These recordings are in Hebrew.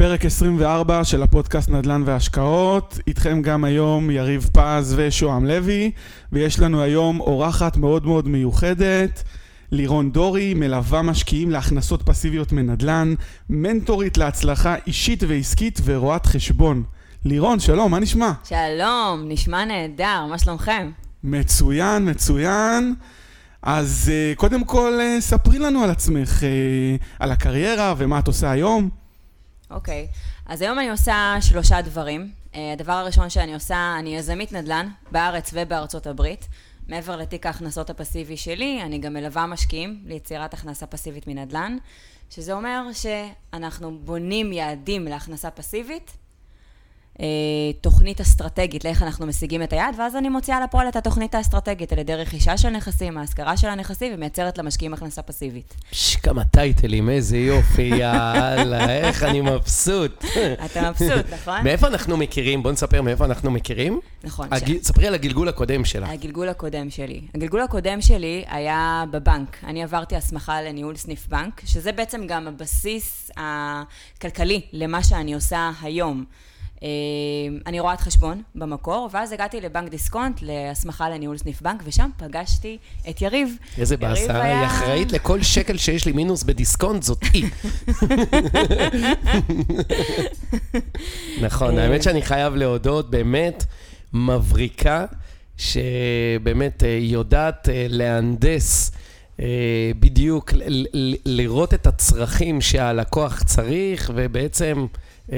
פרק 24 של הפודקאסט נדל"ן והשקעות, איתכם גם היום יריב פז ושוהם לוי, ויש לנו היום אורחת מאוד מאוד מיוחדת, לירון דורי, מלווה משקיעים להכנסות פסיביות מנדל"ן, מנטורית להצלחה אישית ועסקית ורואת חשבון. לירון, שלום, מה נשמע? שלום, נשמע נהדר, מה שלומכם? מצוין, מצוין. אז uh, קודם כל, uh, ספרי לנו על עצמך, uh, על הקריירה ומה את עושה היום. אוקיי, okay. אז היום אני עושה שלושה דברים. Uh, הדבר הראשון שאני עושה, אני יזמית נדל"ן בארץ ובארצות הברית. מעבר לתיק ההכנסות הפסיבי שלי, אני גם מלווה משקיעים ליצירת הכנסה פסיבית מנדל"ן, שזה אומר שאנחנו בונים יעדים להכנסה פסיבית אה, תוכנית אסטרטגית לאיך אנחנו משיגים את היעד, ואז אני מוציאה לפועל את התוכנית האסטרטגית על ידי רכישה של נכסים, ההשכרה של הנכסים, ומייצרת למשקיעים הכנסה פסיבית. פש, כמה טייטלים, איזה יופי, יאללה, איך אני מבסוט. אתה מבסוט, נכון? מאיפה אנחנו מכירים? בוא נספר מאיפה אנחנו מכירים. נכון. הג... ש... ספרי על הגלגול הקודם שלה. הגלגול הקודם שלי. הגלגול הקודם שלי היה בבנק. אני עברתי הסמכה לניהול סניף בנק, שזה בעצם גם הבסיס הכלכלי למה שאני עושה היום. אה, אני רואת חשבון במקור, ואז הגעתי לבנק דיסקונט, להסמכה לניהול סניף בנק, ושם פגשתי את יריב. איזה באסה, היה... היא אחראית לכל שקל שיש לי מינוס בדיסקונט, זאת היא. נכון, אה. האמת שאני חייב להודות, באמת מבריקה, שבאמת אה, יודעת להנדס. בדיוק, לראות את הצרכים שהלקוח צריך, ובעצם... אה,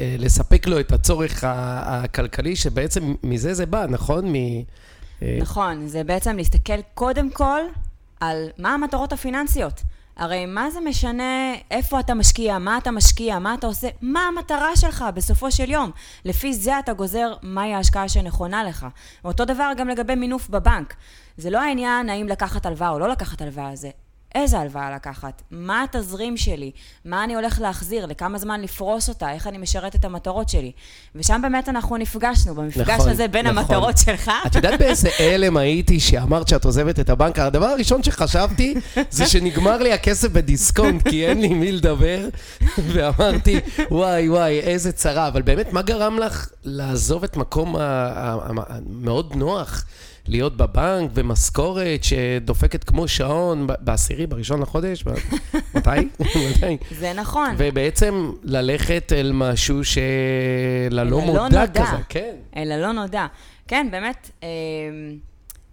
אה, לספק לו את הצורך הכלכלי, שבעצם מזה זה בא, נכון? מ... אה, נכון, זה בעצם להסתכל קודם כל על מה המטרות הפיננסיות. הרי מה זה משנה איפה אתה משקיע, מה אתה משקיע, מה אתה עושה, מה המטרה שלך בסופו של יום. לפי זה אתה גוזר מהי ההשקעה שנכונה לך. ואותו דבר גם לגבי מינוף בבנק. זה לא העניין האם לקחת הלוואה או לא לקחת הלוואה, זה איזה הלוואה לקחת, מה התזרים שלי, מה אני הולך להחזיר, לכמה זמן לפרוס אותה, איך אני משרת את המטרות שלי. ושם באמת אנחנו נפגשנו, במפגש נכון, הזה בין נכון. המטרות שלך. את יודעת באיזה הלם הייתי שאמרת שאת עוזבת את הבנק? הדבר הראשון שחשבתי זה שנגמר לי הכסף בדיסקונט, כי אין לי מי לדבר, ואמרתי, וואי וואי, איזה צרה. אבל באמת, מה גרם לך לעזוב את מקום המאוד נוח? להיות בבנק ומשכורת שדופקת כמו שעון בעשירי, בראשון לחודש, מתי? מתי? זה נכון. ובעצם ללכת אל משהו שללא מודע כזה, כן. אל הלא נודע. כן, באמת, אמ,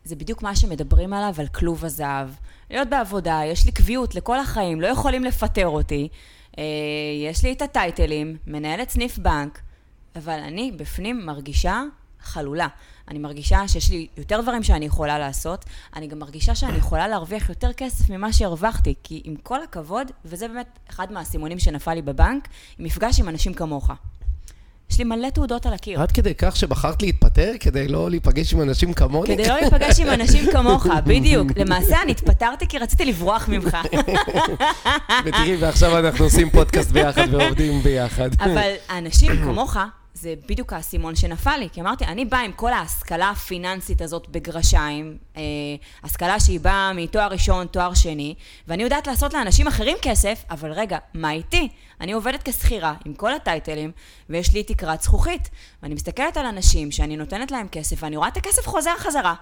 זה בדיוק מה שמדברים עליו, על כלוב הזהב. להיות בעבודה, יש לי קביעות לכל החיים, לא יכולים לפטר אותי. אה, יש לי את הטייטלים, מנהלת סניף בנק, אבל אני בפנים מרגישה חלולה. אני מרגישה שיש לי יותר דברים שאני יכולה לעשות, אני גם מרגישה שאני יכולה להרוויח יותר כסף ממה שהרווחתי, כי עם כל הכבוד, וזה באמת אחד מהסימונים שנפל לי בבנק, מפגש עם אנשים כמוך. יש לי מלא תעודות על הקיר. עד כדי כך שבחרת להתפטר כדי לא להיפגש עם אנשים כמוני? כדי לא להיפגש עם אנשים כמוך, בדיוק. למעשה אני התפטרתי כי רציתי לברוח ממך. ותראי, ועכשיו אנחנו עושים פודקאסט ביחד ועובדים ביחד. אבל אנשים כמוך זה בדיוק האסימון שנפל לי, כי אמרתי, אני באה עם כל ההשכלה הפיננסית הזאת בגרשיים, אה, השכלה שהיא באה מתואר ראשון, תואר שני, ואני יודעת לעשות לאנשים אחרים כסף, אבל רגע, מה איתי? אני עובדת כשכירה עם כל הטייטלים, ויש לי תקרת זכוכית. ואני מסתכלת על אנשים שאני נותנת להם כסף, ואני רואה את הכסף חוזר חזרה,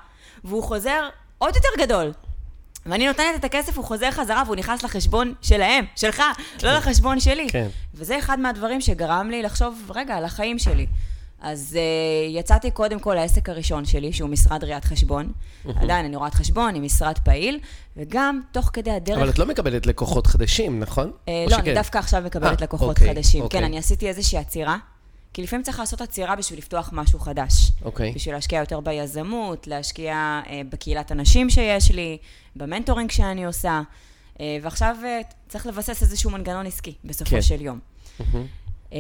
והוא חוזר עוד יותר גדול. ואני נותנת את הכסף, הוא חוזר חזרה והוא נכנס לחשבון שלהם, שלך, לא כן. לא לחשבון שלי. כן. וזה אחד מהדברים שגרם לי לחשוב, רגע, על החיים שלי. אז uh, יצאתי קודם כל לעסק הראשון שלי, שהוא משרד ראיית חשבון. עדיין אני רואת חשבון עם משרד פעיל, וגם תוך כדי הדרך... אבל את לא מקבלת לקוחות חדשים, נכון? Uh, לא, שכן? אני דווקא עכשיו מקבלת 아, אה, לקוחות אוקיי, חדשים. כן, אוקיי. כן, אני עשיתי איזושהי עצירה. כי לפעמים צריך לעשות עצירה בשביל לפתוח משהו חדש. אוקיי. Okay. בשביל להשקיע יותר ביזמות, להשקיע אה, בקהילת הנשים שיש לי, במנטורינג שאני עושה, אה, ועכשיו אה, צריך לבסס איזשהו מנגנון עסקי בסופו כן. של יום. Mm-hmm. אה,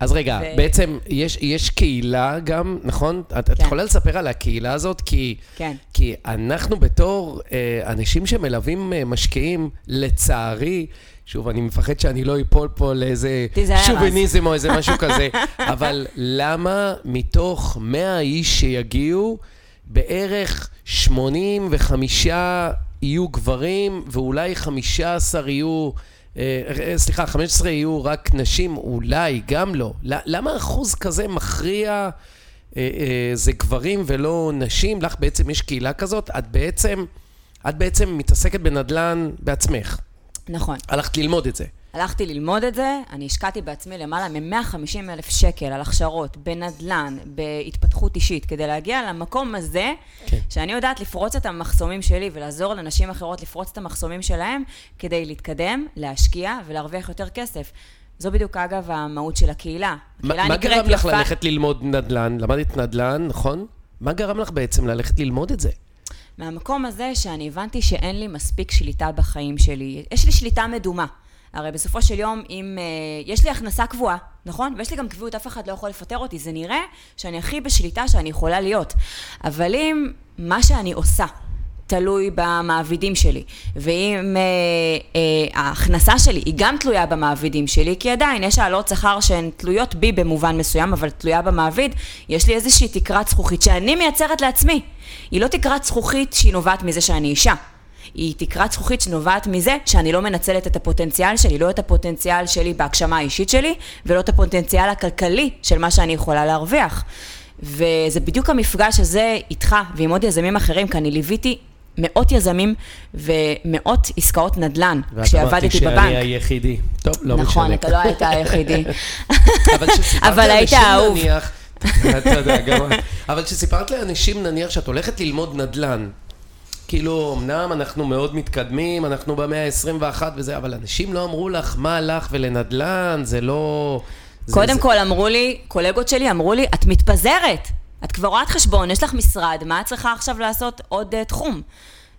אז רגע, ו... בעצם יש, יש קהילה גם, נכון? את, כן. את יכולה לספר על הקהילה הזאת? כי, כן. כי אנחנו בתור אה, אנשים שמלווים אה, משקיעים, לצערי, שוב, אני מפחד שאני לא אפול פה לאיזה שוביניזם או איזה משהו כזה, אבל למה מתוך 100 איש שיגיעו, בערך 85 יהיו גברים, ואולי 15 יהיו אה, אה, סליחה, 15 יהיו רק נשים, אולי, גם לא. למה אחוז כזה מכריע זה גברים ולא נשים? לך בעצם יש קהילה כזאת, את בעצם, את בעצם מתעסקת בנדל"ן בעצמך. נכון. הלכת ללמוד את זה. הלכתי ללמוד את זה, אני השקעתי בעצמי למעלה מ-150 אלף שקל על הכשרות, בנדל"ן, בהתפתחות אישית, כדי להגיע למקום הזה, כן. שאני יודעת לפרוץ את המחסומים שלי ולעזור לנשים אחרות לפרוץ את המחסומים שלהם, כדי להתקדם, להשקיע ולהרוויח יותר כסף. זו בדיוק, אגב, המהות של הקהילה. הקהילה מה גרם לך. ללכת ללמוד נדל"ן? למדת נדל"ן, נכון? מה גרם לך בעצם ללכת ללמוד את זה? מהמקום הזה שאני הבנתי שאין לי מספיק שליטה בחיים שלי. יש לי שליטה מדומה. הרי בסופו של יום, אם... uh, יש לי הכנסה קבועה, נכון? ויש לי גם קביעות, אף אחד לא יכול לפטר אותי. זה נראה שאני הכי בשליטה שאני יכולה להיות. אבל אם מה שאני עושה תלוי במעבידים שלי, ואם אה, אה, ההכנסה שלי היא גם תלויה במעבידים שלי, כי עדיין יש העלות שכר שהן תלויות בי במובן מסוים, אבל תלויה במעביד, יש לי איזושהי תקרת זכוכית שאני מייצרת לעצמי. היא לא תקרת זכוכית שהיא נובעת מזה שאני אישה. היא תקרת זכוכית שנובעת מזה שאני לא מנצלת את הפוטנציאל שלי, לא את הפוטנציאל שלי בהגשמה האישית שלי, ולא את הפוטנציאל הכלכלי של מה שאני יכולה להרוויח. וזה בדיוק המפגש הזה איתך ועם עוד יזמים אחרים, כי אני ליוויתי מאות יזמים ומאות עסקאות נדל"ן כשעבדתי בבנק. ואת אמרתי שאני היחידי. טוב, לא נכון, משנה. נכון, אתה לא היית היחידי. אבל היית אהוב. אתה יודע, גם... אבל כשסיפרת לאנשים, נניח, שאת הולכת ללמוד נדל"ן, כאילו, אמנם אנחנו מאוד מתקדמים, אנחנו במאה ה-21 וזה, אבל אנשים לא אמרו לך מה הלך ולנדל"ן, זה לא... קודם זה, כל זה... אמרו לי, קולגות שלי אמרו לי, את מתפזרת. את כבר רואת חשבון, יש לך משרד, מה את צריכה עכשיו לעשות עוד uh, תחום?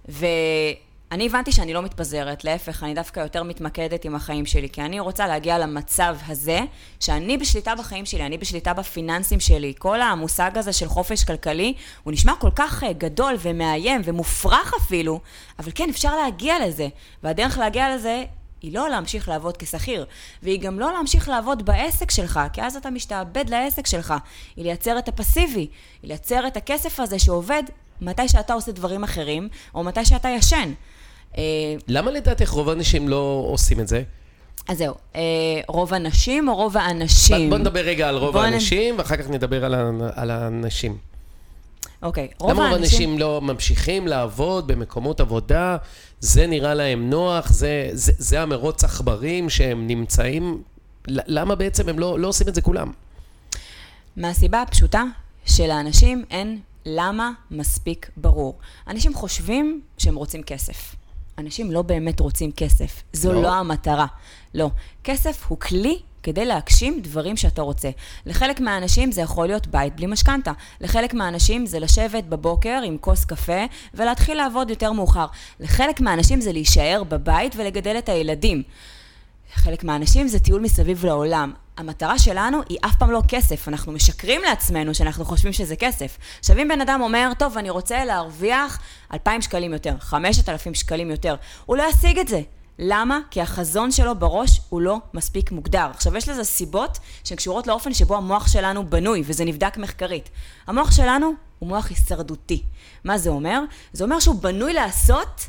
ואני הבנתי שאני לא מתפזרת, להפך, אני דווקא יותר מתמקדת עם החיים שלי, כי אני רוצה להגיע למצב הזה, שאני בשליטה בחיים שלי, אני בשליטה בפיננסים שלי. כל המושג הזה של חופש כלכלי, הוא נשמע כל כך uh, גדול ומאיים ומופרך אפילו, אבל כן, אפשר להגיע לזה. והדרך להגיע לזה היא לא להמשיך לעבוד כשכיר, והיא גם לא להמשיך לעבוד בעסק שלך, כי אז אתה משתעבד לעסק שלך. היא לייצר את הפסיבי, היא לייצר את הכסף הזה שעובד מתי שאתה עושה דברים אחרים, או מתי שאתה ישן. אה, למה לדעתך רוב האנשים לא עושים את זה? אז זהו, אה, רוב הנשים או רוב האנשים? בוא נדבר רגע על רוב האנשים. ואחר כך נדבר על האנשים. אוקיי, רוב האנשים... למה רוב האנשים לא ממשיכים לעבוד במקומות עבודה? זה נראה להם נוח, זה, זה, זה המרוץ עכברים שהם נמצאים, למה בעצם הם לא, לא עושים את זה כולם? מהסיבה הפשוטה שלאנשים אין למה מספיק ברור. אנשים חושבים שהם רוצים כסף. אנשים לא באמת רוצים כסף. זו לא, לא המטרה. לא. כסף הוא כלי כדי להגשים דברים שאתה רוצה. לחלק מהאנשים זה יכול להיות בית בלי משכנתה. לחלק מהאנשים זה לשבת בבוקר עם כוס קפה ולהתחיל לעבוד יותר מאוחר. לחלק מהאנשים זה להישאר בבית ולגדל את הילדים. חלק מהאנשים זה טיול מסביב לעולם. המטרה שלנו היא אף פעם לא כסף, אנחנו משקרים לעצמנו שאנחנו חושבים שזה כסף. עכשיו אם בן אדם אומר, טוב, אני רוצה להרוויח 2,000 שקלים יותר, 5,000 שקלים יותר, הוא לא ישיג את זה. למה? כי החזון שלו בראש הוא לא מספיק מוגדר. עכשיו, יש לזה סיבות שהן קשורות לאופן שבו המוח שלנו בנוי, וזה נבדק מחקרית. המוח שלנו הוא מוח הישרדותי. מה זה אומר? זה אומר שהוא בנוי לעשות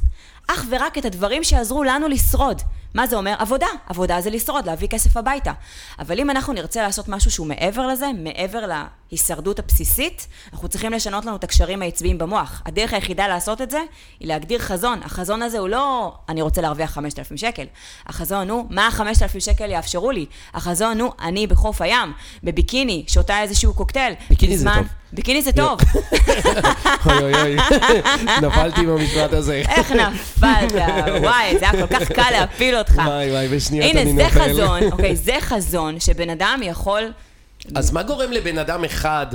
אך ורק את הדברים שיעזרו לנו לשרוד. מה זה אומר? עבודה. עבודה זה לשרוד, להביא כסף הביתה. אבל אם אנחנו נרצה לעשות משהו שהוא מעבר לזה, מעבר להישרדות הבסיסית, אנחנו צריכים לשנות לנו את הקשרים העצביים במוח. הדרך היחידה לעשות את זה, היא להגדיר חזון. החזון הזה הוא לא, אני רוצה להרוויח 5,000 שקל. החזון הוא, מה ה-5,000 שקל יאפשרו לי? החזון הוא, אני בחוף הים, בביקיני, שותה איזשהו קוקטייל. ביקיני בזמן... זה טוב. ביקיני זה טוב. אוי אוי אוי, נפלתי במשפט הזה. איך נפלת? וואי, זה היה כל כך קל להפיל אותך. וואי וואי, בשנייה אני נופל. הנה, זה חזון, אוקיי, זה חזון שבן אדם יכול... אז מה גורם לבן אדם אחד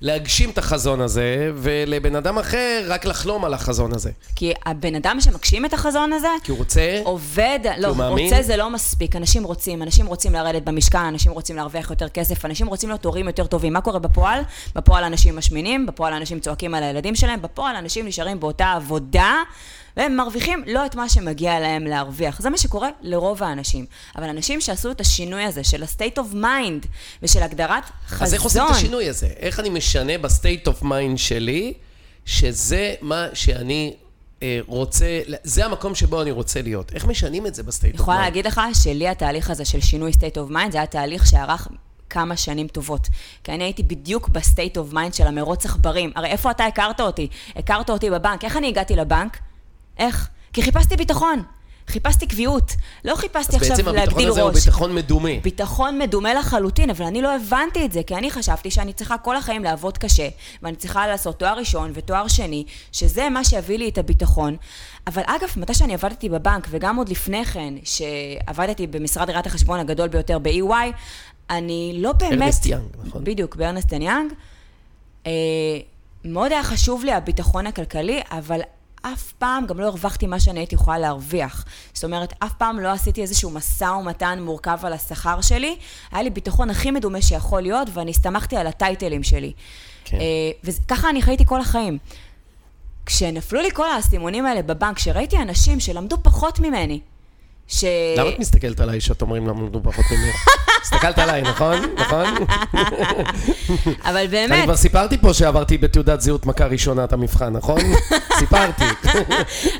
להגשים את החזון הזה, ולבן אדם אחר רק לחלום על החזון הזה. כי הבן אדם שמגשים את החזון הזה, כי הוא רוצה, עובד, כי לא, הוא מאמין. רוצה זה לא מספיק, אנשים רוצים, אנשים רוצים לרדת במשקל, אנשים רוצים להרוויח יותר כסף, אנשים רוצים להיות הורים יותר טובים. מה קורה בפועל? בפועל אנשים משמינים, בפועל אנשים צועקים על הילדים שלהם, בפועל אנשים נשארים באותה עבודה. והם מרוויחים לא את מה שמגיע להם להרוויח. זה מה שקורה לרוב האנשים. אבל אנשים שעשו את השינוי הזה של ה-state of mind ושל הגדרת חזון... אז איך עושים את השינוי הזה? איך אני משנה ב-state of mind שלי, שזה מה שאני אה, רוצה, זה המקום שבו אני רוצה להיות. איך משנים את זה ב state of יכולה להגיד לך שלי התהליך הזה של שינוי state of mind, זה היה תהליך שארך כמה שנים טובות. כי אני הייתי בדיוק ב state of mind של המרוץ עכברים. הרי איפה אתה הכרת אותי? הכרת אותי בבנק. איך אני הגעתי לבנק? איך? כי חיפשתי ביטחון. חיפשתי קביעות. לא חיפשתי עכשיו להגדיל ראש. אז בעצם הביטחון הזה הוא ביטחון מדומה. ביטחון מדומה לחלוטין, אבל אני לא הבנתי את זה, כי אני חשבתי שאני צריכה כל החיים לעבוד קשה, ואני צריכה לעשות תואר ראשון ותואר שני, שזה מה שיביא לי את הביטחון. אבל אגב, מתי שאני עבדתי בבנק, וגם עוד לפני כן, שעבדתי במשרד ראיית החשבון הגדול ביותר ב-EY, אני לא באמת... ארנסט יאנג, נכון? בדיוק, בארנסט יאנג. אה, מאוד היה חשוב לי הביטחון הכלכלי, אבל אף פעם גם לא הרווחתי מה שאני הייתי יכולה להרוויח. זאת אומרת, אף פעם לא עשיתי איזשהו משא ומתן מורכב על השכר שלי. היה לי ביטחון הכי מדומה שיכול להיות, ואני הסתמכתי על הטייטלים שלי. כן. אה, וככה אני חייתי כל החיים. כשנפלו לי כל האסימונים האלה בבנק, כשראיתי אנשים שלמדו פחות ממני, ש... למה את מסתכלת עליי שאת אומרים למדו פחות ממך? הסתכלת עליי, נכון? נכון? אבל באמת... אני כבר סיפרתי פה שעברתי בתעודת זהות מכה ראשונה את המבחן, נכון? סיפרתי.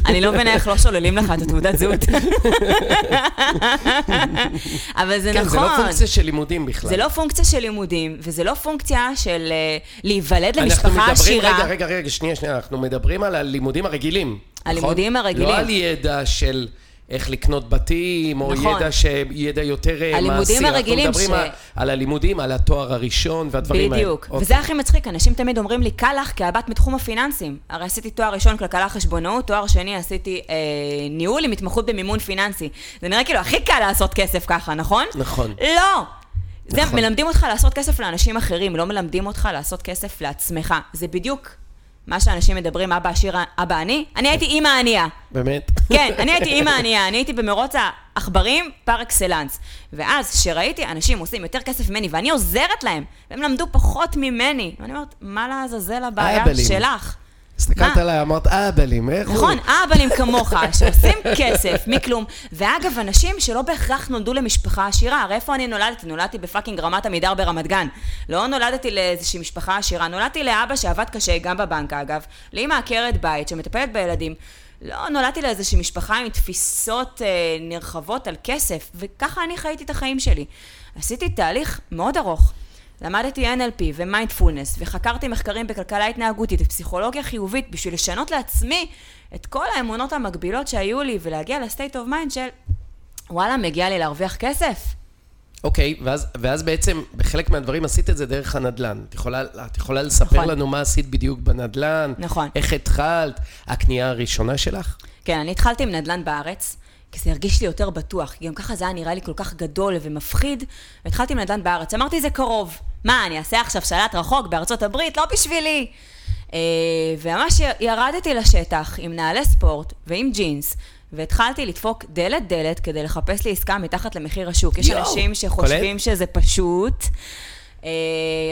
אני לא מבינה איך לא שוללים לך את התעודת זהות. אבל זה נכון. כן, זה לא פונקציה של לימודים בכלל. זה לא פונקציה של לימודים, וזה לא פונקציה של אה, להיוולד למשפחה עשירה. רגע, רגע, רגע, שנייה, שנייה, אנחנו מדברים על הלימודים הרגילים. הלימודים נכון? הרגילים. לא על ידע של... איך לקנות בתים, או נכון. ידע, ש... ידע יותר אה, מעשי. הלימודים הרגילים אנחנו מדברים ש... על הלימודים, על התואר הראשון והדברים האלה. בדיוק, האלה. וזה הכי מצחיק, אנשים תמיד אומרים לי, קל לך כהבת מתחום הפיננסים. הרי עשיתי תואר ראשון כלכלה חשבונאות, תואר שני עשיתי אה, ניהול עם התמחות במימון פיננסי. זה נראה כאילו הכי קל לעשות כסף ככה, נכון? נכון. לא! זה נכון. מלמדים אותך לעשות כסף לאנשים אחרים, לא מלמדים אותך לעשות כסף לעצמך. זה בדיוק מה שאנשים מדברים, אבא עשיר, אבא עני, אני הייתי אימא ענייה. באמת? כן, אני הייתי אימא ענייה, אני הייתי במרוץ העכברים פר אקסלנס. ואז, כשראיתי אנשים עושים יותר כסף ממני, ואני עוזרת להם, והם למדו פחות ממני, ואני אומרת, מה לעזאזל הבעיה שלך? הסתכלת עליי, אמרת אהבלים, איך הוא? נכון, אהבלים כמוך, שעושים כסף מכלום. ואגב, אנשים שלא בהכרח נולדו למשפחה עשירה, הרי איפה אני נולדתי? נולדתי ב fucking רמת עמידר ברמת גן. לא נולדתי לאיזושהי משפחה עשירה, נולדתי לאבא שעבד קשה, גם בבנק אגב, לאמא עקרת בית שמטפלת בילדים. לא נולדתי לאיזושהי משפחה עם תפיסות אה, נרחבות על כסף, וככה אני חייתי את החיים שלי. עשיתי תהליך מאוד ארוך. למדתי NLP ומיינדפולנס, וחקרתי מחקרים בכלכלה התנהגותית ופסיכולוגיה חיובית בשביל לשנות לעצמי את כל האמונות המגבילות שהיו לי, ולהגיע ל state of mind של וואלה, מגיע לי להרוויח כסף. אוקיי, okay, ואז, ואז בעצם בחלק מהדברים עשית את זה דרך הנדל"ן. את יכולה, את יכולה לספר נכון. לנו מה עשית בדיוק בנדל"ן? נכון. איך התחלת? הקנייה הראשונה שלך? כן, אני התחלתי עם נדל"ן בארץ. כי זה הרגיש לי יותר בטוח, כי גם ככה זה היה נראה לי כל כך גדול ומפחיד, והתחלתי עם נדל"ן בארץ. אמרתי, זה קרוב. מה, אני אעשה עכשיו שלט רחוק בארצות הברית? לא בשבילי. אה, וממש ירדתי לשטח עם נעלי ספורט ועם ג'ינס, והתחלתי לדפוק דלת-דלת כדי לחפש לי עסקה מתחת למחיר השוק. יש אנשים שחושבים שזה פשוט. אה,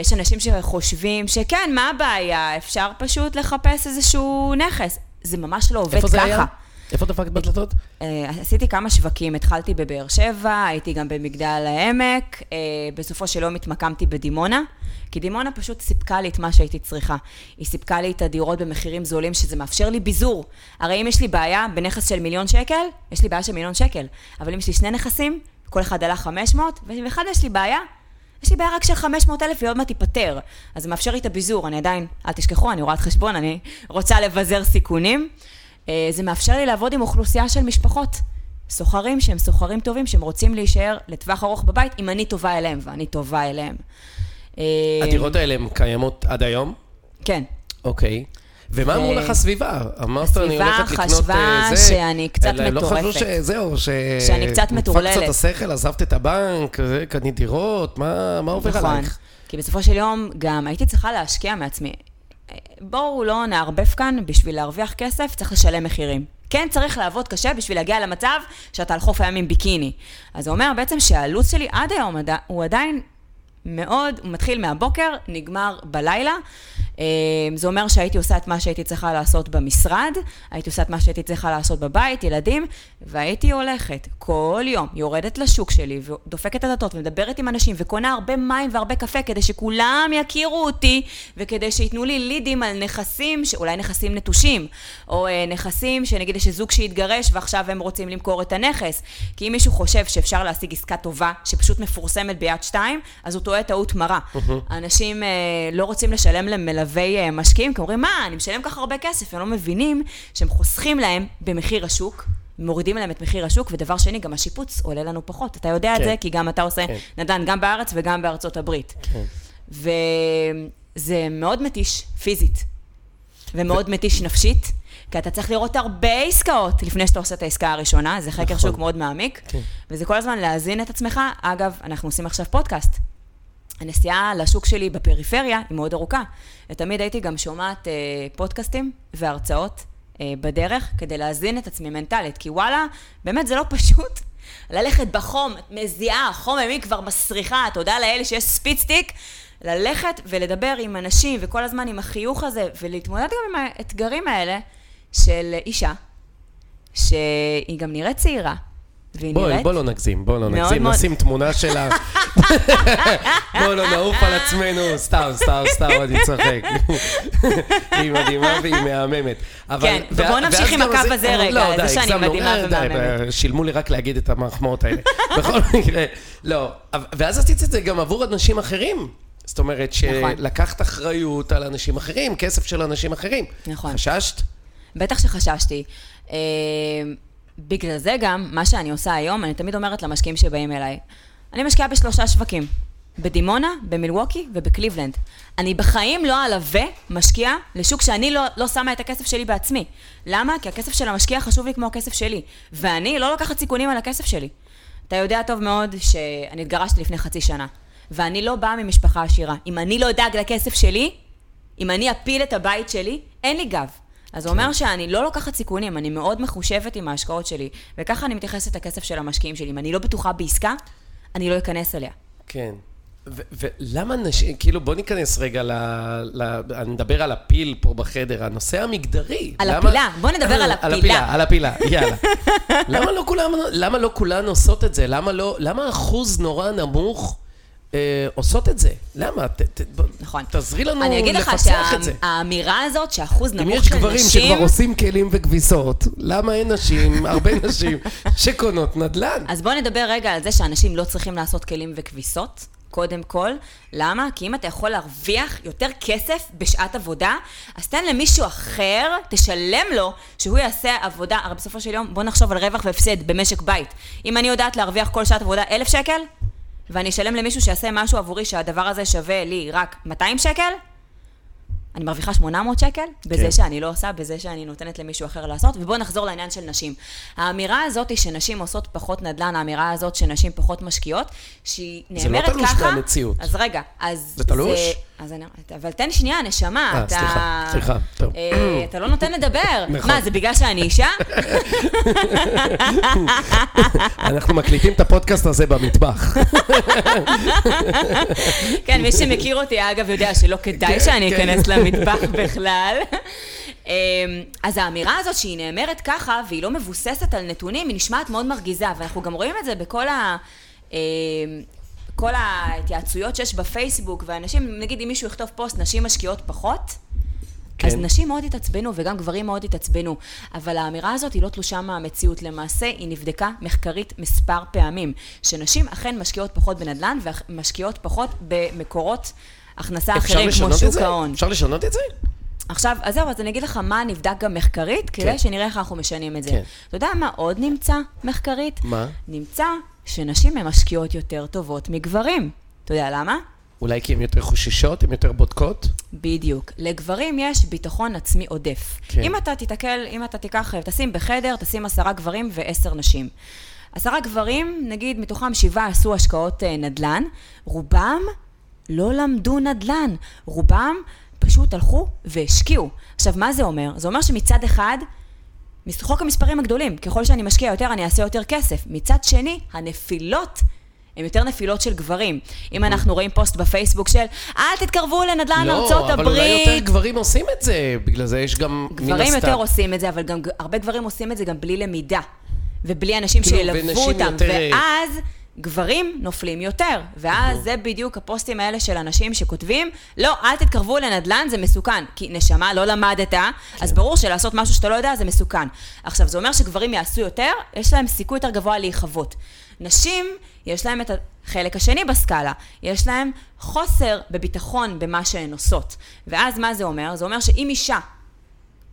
יש אנשים שחושבים שכן, מה הבעיה? אפשר פשוט לחפש איזשהו נכס. זה ממש לא עובד ככה. איפה זה היה? איפה דפקת בדלתות? אה, עשיתי כמה שווקים, התחלתי בבאר שבע, הייתי גם במגדל העמק, אה, בסופו של יום התמקמתי בדימונה, כי דימונה פשוט סיפקה לי את מה שהייתי צריכה. היא סיפקה לי את הדירות במחירים זולים, שזה מאפשר לי ביזור. הרי אם יש לי בעיה בנכס של מיליון שקל, יש לי בעיה של מיליון שקל. אבל אם יש לי שני נכסים, כל אחד עלה 500, ואחד יש לי בעיה, יש לי בעיה רק של 500 אלף והיא עוד מעט תיפתר. אז זה מאפשר לי את הביזור, אני עדיין, אל תשכחו, אני רואת חשבון, אני רוצה לבזר סיכונים. אה, זה מאפשר לי לעבוד עם אוכלוסייה של משפחות. סוחרים שהם סוחרים טובים, שהם רוצים להישאר לטווח ארוך בבית, אם אני טובה אליהם ואני טובה אליהם. אה, הדירות האלה הן קיימות עד היום? כן. אוקיי. ומה אמרו לך הסביבה? אמרת, אני הולכת לקנות זה. הסביבה חשבה שאני קצת מטורפת. לא חשבו שזהו, ש... שאני קצת מטורללת. נדפק קצת השכל, עזבת את הבנק, קנית דירות, מה עובר נכון. עלייך? נכון, כי בסופו של יום גם הייתי צריכה להשקיע מעצמי. בואו לא נערבב כאן, בשביל להרוויח כסף צריך לשלם מחירים. כן צריך לעבוד קשה בשביל להגיע למצב שאתה על חוף הים עם ביקיני. אז זה אומר בעצם שהלו"ז שלי עד היום הוא עדיין מאוד, הוא מתחיל מהבוקר, נגמר בלילה. אה, זה אומר שהייתי עושה את מה שהייתי צריכה לעשות במשרד, הייתי עושה את מה שהייתי צריכה לעשות בבית, ילדים, והייתי הולכת כל יום, יורדת לשוק שלי, ודופקת את הדלתות, ומדברת עם אנשים, וקונה הרבה מים והרבה קפה, כדי שכולם יכירו אותי, וכדי שייתנו לי לידים על נכסים, אולי נכסים נטושים, או אה, נכסים שנגיד יש זוג שהתגרש, ועכשיו הם רוצים למכור את הנכס. כי אם מישהו חושב שאפשר להשיג עסקה טובה, שפשוט מפורסמת ביד שתיים, אז הוא טועה טעות מרה. אנשים אה, לא רוצים לשלם למלווי אה, משקיעים, כי אומרים, מה, אני משלם כך הרבה כסף, הם לא מבינים שהם חוסכים להם במחיר השוק. מורידים להם את מחיר השוק, ודבר שני, גם השיפוץ עולה לנו פחות. אתה יודע כן. את זה, כי גם אתה עושה כן. נדל"ן גם בארץ וגם בארצות הברית. כן. וזה מאוד מתיש פיזית, ומאוד ו... מתיש נפשית. כי אתה צריך לראות הרבה עסקאות לפני שאתה עושה את העסקה הראשונה, זה חקר נכון. שוק מאוד מעמיק, כן. וזה כל הזמן להזין את עצמך. אגב, אנחנו עושים עכשיו פודקאסט. הנסיעה לשוק שלי בפריפריה היא מאוד ארוכה, ותמיד הייתי גם שומעת אה, פודקאסטים והרצאות אה, בדרך כדי להזין את עצמי מנטלית, כי וואלה, באמת זה לא פשוט. ללכת בחום, את מזיעה, החום הימי כבר מסריחה, תודה לאל שיש ספיצטיק, ללכת ולדבר עם אנשים וכל הזמן עם החיוך הזה, ולהתמודד גם עם האתגרים האלה של אישה, שהיא גם נראית צעירה, והיא בוא, נראית... בוא לא נגזים, בוא לא נגזים, מאוד... נשים תמונה שלה. בוא לא נעוף על עצמנו, סתם, סתם, סתם, אני צוחק. היא מדהימה והיא מהממת. כן, ובוא נמשיך עם הקו הזה רגע, לא, זה שאני מדהימה אה, ומהממת. שילמו לי רק להגיד את המחמאות האלה. בכל מקרה, לא. ואז עשית את זה גם עבור אנשים אחרים. זאת אומרת, נכון. שלקחת אחריות על אנשים אחרים, כסף של אנשים אחרים. נכון. חששת? בטח שחששתי. בגלל זה גם, מה שאני עושה היום, אני תמיד אומרת למשקיעים שבאים אליי, אני משקיעה בשלושה שווקים, בדימונה, במילווקי ובקליבלנד. אני בחיים לא אלווה משקיעה לשוק שאני לא, לא שמה את הכסף שלי בעצמי. למה? כי הכסף של המשקיע חשוב לי כמו הכסף שלי, ואני לא לוקחת סיכונים על הכסף שלי. אתה יודע טוב מאוד שאני התגרשתי לפני חצי שנה, ואני לא באה ממשפחה עשירה. אם אני לא אדאג לכסף שלי, אם אני אפיל את הבית שלי, אין לי גב. אז זה אומר שאני לא לוקחת סיכונים, אני מאוד מחושבת עם ההשקעות שלי, וככה אני מתייחסת לכסף של המשקיעים שלי. אם אני לא בטוחה בעסקה, אני לא אכנס אליה. כן. ולמה נשים, כאילו בוא ניכנס רגע ל... ל... אני מדבר על הפיל פה בחדר, הנושא המגדרי. על למה... הפילה, בוא נדבר על הפילה. על הפילה, על הפילה, יאללה. למה, לא כולם, למה לא כולן עושות את זה? למה לא, למה אחוז נורא נמוך אה, עושות את זה. למה? ת, ת, נכון. תעזרי לנו לפצח את זה. אני אגיד לך שהאמירה הזאת, שאחוז נמוך של נשים... אם יש גברים שכבר עושים כלים וכביסות, למה אין נשים, הרבה נשים, שקונות נדל"ן? אז בואו נדבר רגע על זה שאנשים לא צריכים לעשות כלים וכביסות. קודם כל. למה? כי אם אתה יכול להרוויח יותר כסף בשעת עבודה, אז תן למישהו אחר, תשלם לו, שהוא יעשה עבודה. הרי בסופו של יום, בוא נחשוב על רווח והפסד במשק בית. אם אני יודעת להרוויח כל שעת עבודה אלף שקל, ואני אשלם למישהו שיעשה משהו עבורי שהדבר הזה שווה לי רק 200 שקל, אני מרוויחה 800 שקל בזה כן. שאני לא עושה, בזה שאני נותנת למישהו אחר לעשות. ובואו נחזור לעניין של נשים. האמירה הזאת היא שנשים עושות פחות נדל"ן, האמירה הזאת שנשים פחות משקיעות, שהיא נאמרת ככה... זה לא תלוש מהמציאות. אז רגע, אז... זה תלוש? זה, אז אני, אבל תן שנייה, נשמה, 아, אתה... סליחה, סליחה, טוב. אה, אתה לא נותן לדבר. נכון. מה, זה בגלל שאני אישה? אנחנו מקליטים את הפודקאסט הזה במטבח. כן, מי שמכיר אותי, אגב, יודע שלא כדאי כן, שאני כן. אכנס למטבח בכלל. אמ, אז האמירה הזאת שהיא נאמרת ככה, והיא לא מבוססת על נתונים, היא נשמעת מאוד מרגיזה, ואנחנו גם רואים את זה בכל ה... כל ההתייעצויות שיש בפייסבוק, ואנשים, נגיד אם מישהו יכתוב פוסט, נשים משקיעות פחות, כן. אז נשים מאוד התעצבנו וגם גברים מאוד התעצבנו, אבל האמירה הזאת היא לא תלושה מהמציאות. למעשה, היא נבדקה מחקרית מספר פעמים, שנשים אכן משקיעות פחות בנדל"ן ומשקיעות פחות במקורות הכנסה אחרים, כמו שוק ההון. אפשר לשנות את זה? עכשיו, אז זהו, אז אני אגיד לך מה נבדק גם מחקרית, כדי כן. שנראה איך אנחנו משנים את זה. כן. אתה יודע מה עוד נמצא מחקרית? מה? נמצא שנשים הן משקיעות יותר טובות מגברים. אתה יודע למה? אולי כי הן יותר חוששות, הן יותר בודקות? בדיוק. לגברים יש ביטחון עצמי עודף. כן. אם אתה תתקל, אם אתה תיקח, תשים בחדר, תשים עשרה גברים ועשר נשים. עשרה גברים, נגיד מתוכם שבעה עשו השקעות אה, נדל"ן, רובם לא למדו נדל"ן. רובם פשוט הלכו והשקיעו. עכשיו, מה זה אומר? זה אומר שמצד אחד, חוק המספרים הגדולים, ככל שאני משקיע יותר, אני אעשה יותר כסף. מצד שני, הנפילות הן יותר נפילות של גברים. אם אנחנו רואים פוסט בפייסבוק של, אל תתקרבו לנדל"ן ארצות לא, אבל אולי יותר הברית. גברים עושים את זה, בגלל זה יש גם, גברים. יותר עושים את זה, אבל גם הרבה גברים עושים את זה גם בלי למידה. ובלי אנשים כאילו, שילוו אותם. יותר- ואז גברים נופלים יותר. ואז זה בדיוק הפוסטים האלה של אנשים שכותבים, לא, אל תתקרבו לנדל"ן, זה מסוכן. כי נשמה, לא למדת, אז ברור שלעשות משהו שאתה לא יודע זה מסוכן. עכשיו, זה אומר שגברים יעשו יותר, יש להם סיכוי יותר גבוה להיכבות. נשים, יש להם את החלק השני בסקאלה. יש להם חוסר בביטחון במה שהן עושות. ואז מה זה אומר? זה אומר שאם אישה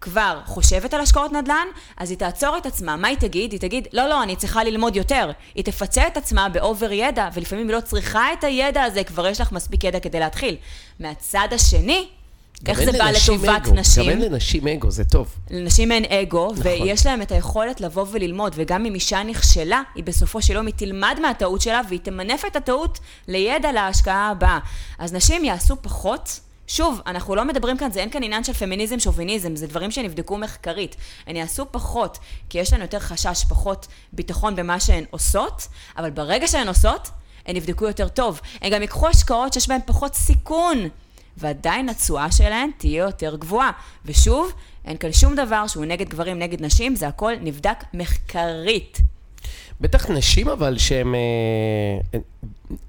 כבר חושבת על השקעות נדל"ן, אז היא תעצור את עצמה. מה היא תגיד? היא תגיד, לא, לא, אני צריכה ללמוד יותר. היא תפצה את עצמה באובר ידע, ולפעמים היא לא צריכה את הידע הזה, כבר יש לך מספיק ידע כדי להתחיל. מהצד השני, איך זה בא לטובת אגו, נשים? גם אין לנשים אגו, זה טוב. לנשים אין אגו, נכון. ויש להם את היכולת לבוא וללמוד, וגם אם אישה נכשלה, היא בסופו של יום היא תלמד מהטעות שלה, והיא תמנף את הטעות לידע להשקעה הבאה. אז נשים יעשו פחות. שוב, אנחנו לא מדברים כאן, זה אין כאן עניין של פמיניזם, שוביניזם, זה דברים שנבדקו מחקרית. הן יעשו פחות, כי יש להן יותר חשש, פחות ביטחון במה שהן עושות, אבל ברגע שהן עושות, הן יבדקו יותר טוב. הן גם ייקחו השקעות שיש בהן פחות סיכון. ועדיין התשואה שלהן תהיה יותר גבוהה. ושוב, אין כאן שום דבר שהוא נגד גברים, נגד נשים, זה הכל נבדק מחקרית. בטח נשים אבל שהן אה,